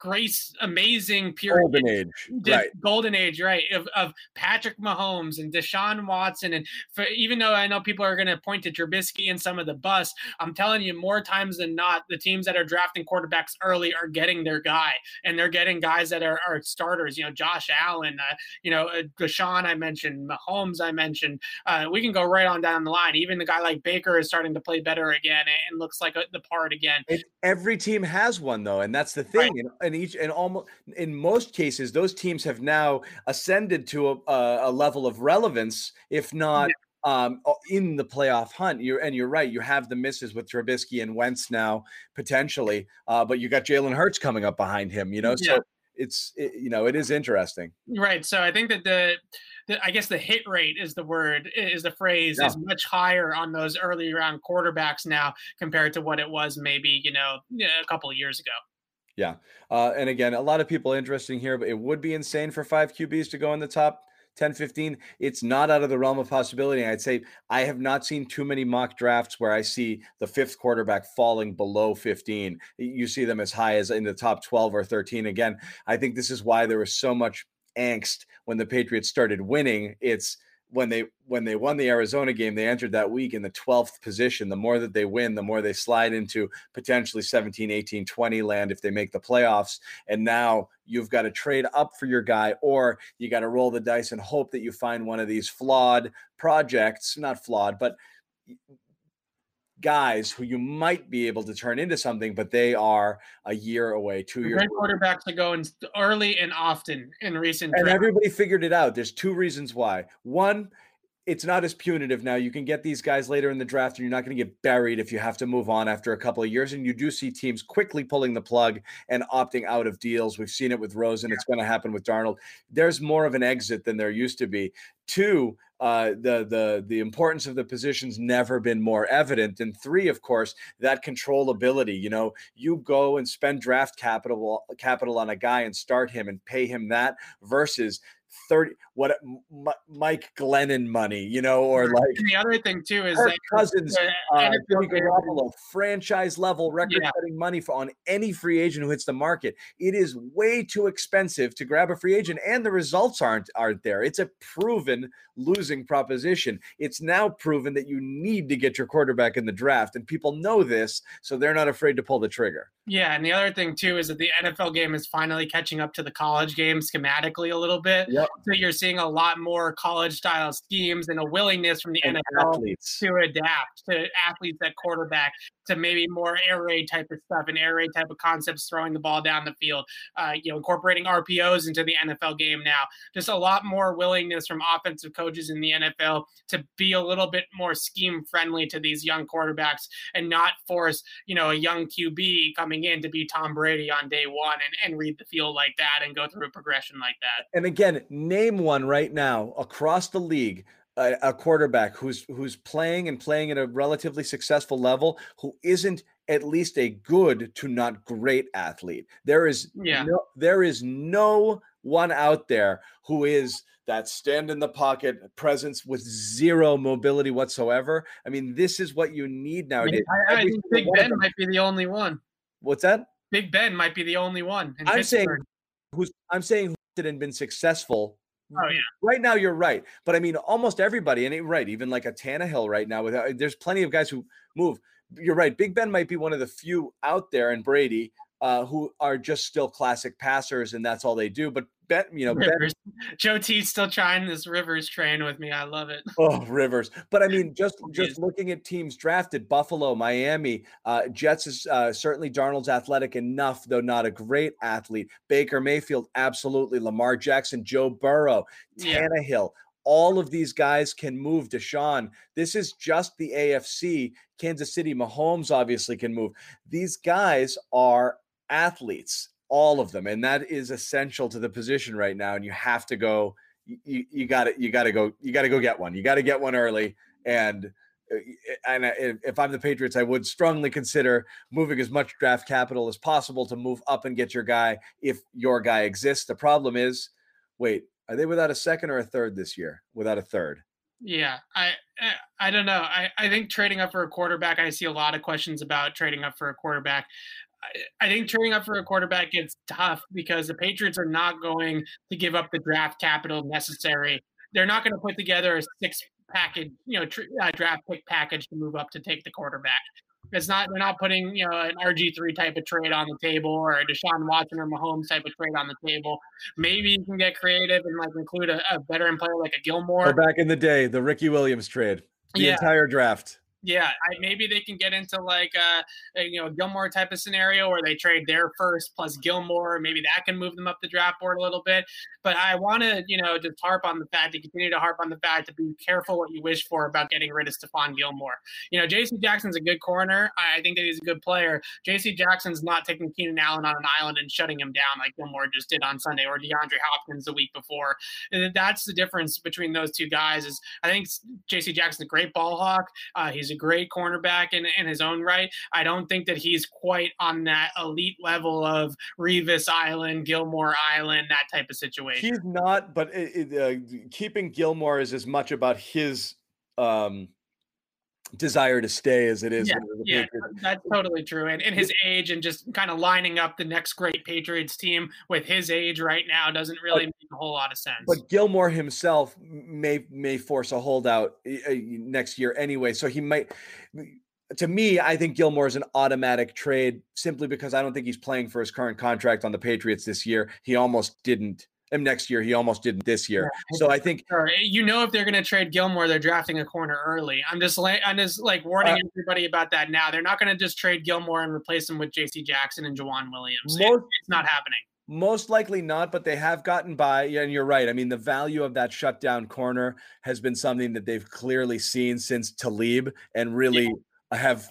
grace amazing period golden age right. Golden age right of, of patrick mahomes and deshaun watson. And for, even though i know people are going to point to Trubisky and some of the bus i'm telling you more times than not the teams that are drafting quarterbacks early are getting their guy. And they're getting guys that are, are starters. You know josh allen uh, you know uh, deshaun i mentioned mahomes i mentioned. Uh, we can go right on down the line. Even the guy like baker is starting to play better again and, and looks like a, the part again. Every team has one though and that's the thing right. and, and each and almost in most cases those teams have now ascended to a, a level of relevance, if not. Yeah. Um, in the playoff hunt, you're and you're right. You have the misses with Trubisky and Wentz now potentially, uh, but you got Jalen Hurts coming up behind him. You know, yeah. so it's it, you know it is interesting right so i think that the, the, i guess the hit rate is the word is the phrase yeah. is much higher on those early round quarterbacks now compared to what it was maybe you know a couple of years ago yeah. Uh, and again, a lot of people interesting here, but it would be insane for five QBs to go in the top 10, 15. It's not out of the realm of possibility. I'd say I have not seen too many mock drafts where I see the fifth quarterback falling below 15. You see them as high as in the top 12 or 13. Again, I think this is why there was so much angst when the Patriots started winning. It's when they when they won the Arizona game, they entered that week in the 12th position. The more that they win, the more they slide into potentially 17, 18, 20 land if they make the playoffs. And now you've got to trade up for your guy, or you got to roll the dice and hope that you find one of these flawed projects, not flawed, but guys who you might be able to turn into something, but they are a year away, two years. Great quarterbacks are going early and often in recent. And everybody figured it out. There's two reasons why. One, it's not as punitive now. You can get these guys later in the draft, and you're not going to get buried if you have to move on after a couple of years. And you do see teams quickly pulling the plug and opting out of deals. We've seen it with Rosen. Yeah. It's going to happen with Darnold. There's more of an exit than there used to be. Two, uh, the the the importance of the position's never been more evident. And three, of course, that controllability. You know, you go and spend draft capital capital on a guy and start him and pay him that versus 30 what M- Mike Glennon money, you know, or like and the other thing too is Kirk Cousins, uh, Jimmy Garoppolo, franchise level record setting yeah. money for on any free agent who hits the market. It is way too expensive to grab a free agent, and the results aren't aren't there. It's a proven losing proposition. It's now proven that you need to get your quarterback in the draft, and people know this, so they're not afraid to pull the trigger. Yeah, and the other thing too is that the NFL game is finally catching up to the college game schematically a little bit. Yep. So you're seeing a lot more college style schemes and a willingness from the and NFL athletes. to adapt to athletes at quarterback to maybe more air raid type of stuff and air raid type of concepts, throwing the ball down the field, uh, you know, incorporating RPOs into the NFL game now. Just a lot more willingness from offensive coaches in the NFL to be a little bit more scheme friendly to these young quarterbacks and not force, you know, a young QB coming in to be Tom Brady on day one and, and read the field like that and go through a progression like that. And again, name one right now across the league a, a, quarterback who's who's playing and playing at a relatively successful level who isn't at least a good to not great athlete. There is yeah. no, there is no one out there who is that stand in the pocket presence with zero mobility whatsoever. I mean, this is what you need nowadays. I, I think Big Ben might be the only one. What's that? Big Ben might be the only one. I'm Pittsburgh. saying who's I'm saying who's been successful Oh yeah. Right now, you're right, but I mean, almost everybody, and it, right, even like a Tannehill right now. With uh, there's plenty of guys who move. You're right. Big Ben might be one of the few out there, and Brady, uh, who are just still classic passers, and that's all they do. But bet you know Rivers. Ben, Joe T's still trying this Rivers train with me. I love it. Oh, Rivers. But I mean, just just looking at teams drafted, Buffalo, Miami, uh, Jets is uh, certainly Darnold's athletic enough, though not a great athlete. Baker Mayfield, absolutely. Lamar Jackson, Joe Burrow, Tannehill. Yeah. All of these guys can move. Deshaun. This is just the AFC. Kansas City, Mahomes obviously can move. These guys are athletes all of them, and that is essential to the position right now. And you have to go. You got to you got to go. You got to go get one. You got to get one early. And uh, and if I'm the Patriots, I would strongly consider moving as much draft capital as possible to move up and get your guy if your guy exists. The problem is, wait, are they without a second or a third this year? Without a third. Yeah, I I don't know. I, I think trading up for a quarterback, I see a lot of questions about trading up for a quarterback. I think trading up for a quarterback gets tough because the Patriots are not going to give up the draft capital necessary. They're not going to put together a six package, you know, tr- uh, draft pick package to move up to take the quarterback. It's not they're not putting you know an RG three type of trade on the table or a Deshaun Watson or Mahomes type of trade on the table. Maybe you can get creative and like include a, a veteran player like a Gilmore. Or back in the day, the Ricky Williams trade, the yeah. entire draft. Yeah, I, maybe they can get into like a, a, you know Gilmore type of scenario where they trade their first plus Gilmore. Maybe that can move them up the draft board a little bit. But I want to you know just harp on the fact to continue to harp on the fact to be careful what you wish for about getting rid of Stephon Gilmore. You know, J.C. Jackson's a good corner. I think that he's a good player. J.C. Jackson's not taking Keenan Allen on an island and shutting him down like Gilmore just did on Sunday or DeAndre Hopkins the week before. And that's the difference between those two guys. Is I think J.C. Jackson's a great ball hawk. Uh, he's a great cornerback in, in his own right. I don't think that he's quite on that elite level of Revis Island, Gilmore Island, that type of situation. He's not, but it, it, uh, keeping Gilmore is as much about his um, desire to stay as it is. Yeah, yeah that's totally true. And, and his age and just kind of lining up the next great Patriots team with his age right now doesn't really but, make a whole lot of sense. But Gilmore himself may may force a holdout uh, next year anyway, so he might. To me, I think Gilmore is an automatic trade simply because I don't think he's playing for his current contract on the Patriots this year. He almost didn't him next year. He almost didn't this year. Yeah, so I think you know if they're going to trade Gilmore, they're drafting a corner early. I'm just like I'm just like warning uh, everybody about that now. They're not going to just trade Gilmore and replace him with J.C. Jackson and Joejuan Williams. Most, it's not happening. Most likely not, but they have gotten by. And you're right. I mean, the value of that shutdown corner has been something that they've clearly seen since Talib and really yeah. have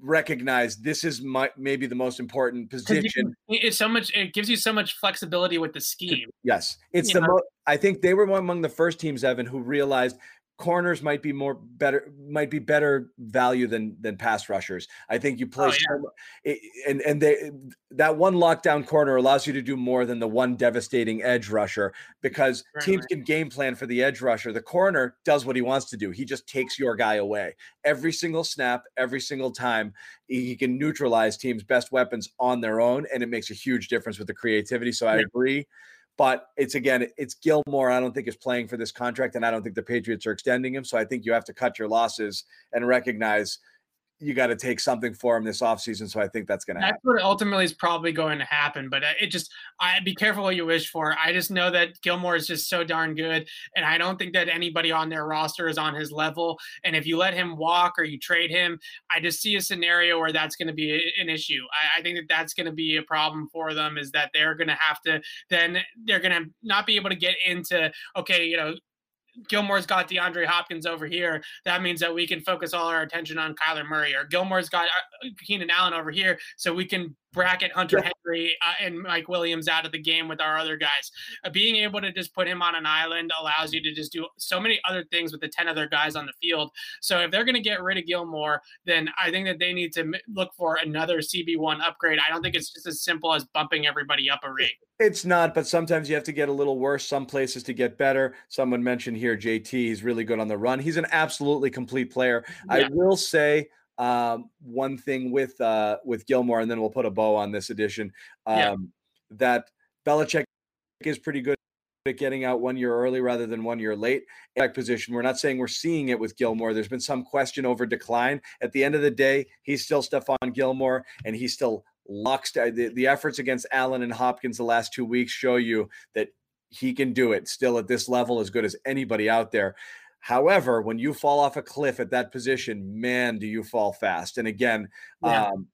recognize this is my maybe the most important position. It's so much. It gives you so much flexibility with the scheme. Yes, it's you the most. I think they were among the first teams, Evan, who realized corners might be more better might be better value than than pass rushers. I think you play oh, yeah. so, and and they that one lockdown corner allows you to do more than the one devastating edge rusher because right, teams right. can game plan for the edge rusher. The corner does what he wants to do. He just takes your guy away every single snap, every single time. He can neutralize teams' best weapons on their own, and it makes a huge difference with the creativity. So I yeah. agree. But it's again, it's Gilmore. I don't think is playing for this contract, and I don't think the Patriots are extending him. So I think you have to cut your losses and recognize you got to take something for him this offseason. So I think that's going to happen. That's what ultimately is probably going to happen. But uh, it just, I be careful what you wish for. I just know that Gilmore is just so darn good. And I don't think that anybody on their roster is on his level. And if you let him walk or you trade him, I just see a scenario where that's going to be an issue. I, I think that that's going to be a problem for them is that they're going to have to, then they're going to not be able to get into, okay, you know, Gilmore's got DeAndre Hopkins over here. That means that we can focus all our attention on Kyler Murray, or Gilmore's got uh, Keenan Allen over here, so we can bracket Hunter yeah. Henry uh, and Mike Williams out of the game with our other guys. Uh, being able to just put him on an island allows you to just do so many other things with the 10 other guys on the field. So if they're going to get rid of Gilmore, then I think that they need to look for another CB1 upgrade. I don't think it's just as simple as bumping everybody up a ring. It's not, but sometimes you have to get a little worse. Some places to get better. Someone mentioned here JT, he's really good on the run. He's an absolutely complete player. Yeah. I will say um, one thing with uh, with Gilmore, and then we'll put a bow on this edition. Um, yeah. That Belichick is pretty good at getting out one year early rather than one year late. Back position. We're not saying we're seeing it with Gilmore. There's been some question over decline. At the end of the day, he's still Stephon Gilmore, and he's still locks. The, the efforts against Allen and Hopkins the last two weeks show you that he can do it still at this level as good as anybody out there. However, when you fall off a cliff at that position, man, do you fall fast. And again, yeah. um,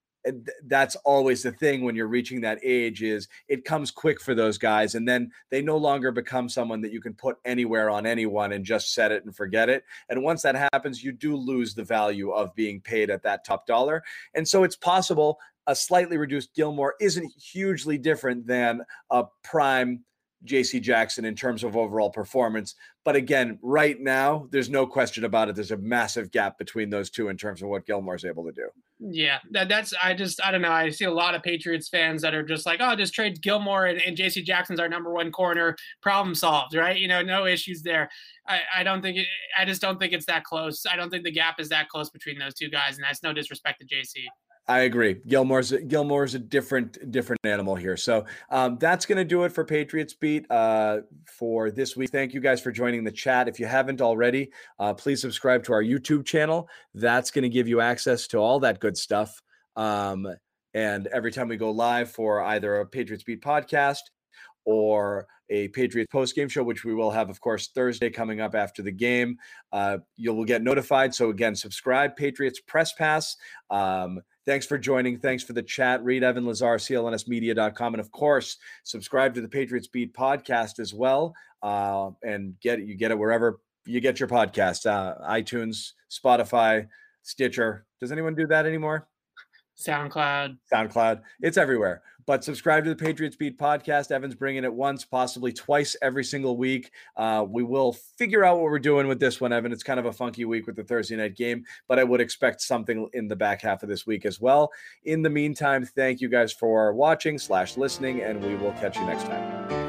that's always the thing when you're reaching that age is it comes quick for those guys and then they no longer become someone that you can put anywhere on anyone and just set it and forget it and once that happens you do lose the value of being paid at that top dollar and so it's possible a slightly reduced gilmore isn't hugely different than a prime JC Jackson in terms of overall performance. But again, right now, there's no question about it. There's a massive gap between those two in terms of what Gilmore's able to do. Yeah, that, that's I just I don't know. I see a lot of Patriots fans that are just like, oh, just trade Gilmore and, and JC Jackson's our number one corner. Problem solved, right? You know, no issues there. I, I don't think it, I just don't think it's that close. I don't think the gap is that close between those two guys, and that's no disrespect to JC. I agree. Gilmore's Gilmore's a different different animal here. So um, that's going to do it for Patriots Beat uh, for this week. Thank you guys for joining the chat. If you haven't already, uh, please subscribe to our YouTube channel. That's going to give you access to all that good stuff. Um, and every time we go live for either a Patriots Beat podcast or a Patriots post game show, which we will have, of course, Thursday coming up after the game. Uh, you will get notified. So again, subscribe Patriots Press Pass. Um, Thanks for joining. Thanks for the chat. Read Evan Lazar, clnsmedia.com. And of course, subscribe to the Patriots Beat podcast as well. Uh, and get it, you get it wherever you get your podcast uh, iTunes, Spotify, Stitcher. Does anyone do that anymore? SoundCloud. SoundCloud. It's everywhere. But subscribe to the Patriots Beat podcast. Evan's bringing it once, possibly twice every single week. Uh, we will figure out what we're doing with this one, Evan. It's kind of a funky week with the Thursday night game, but I would expect something in the back half of this week as well. In the meantime, thank you guys for watching slash listening, and we will catch you next time.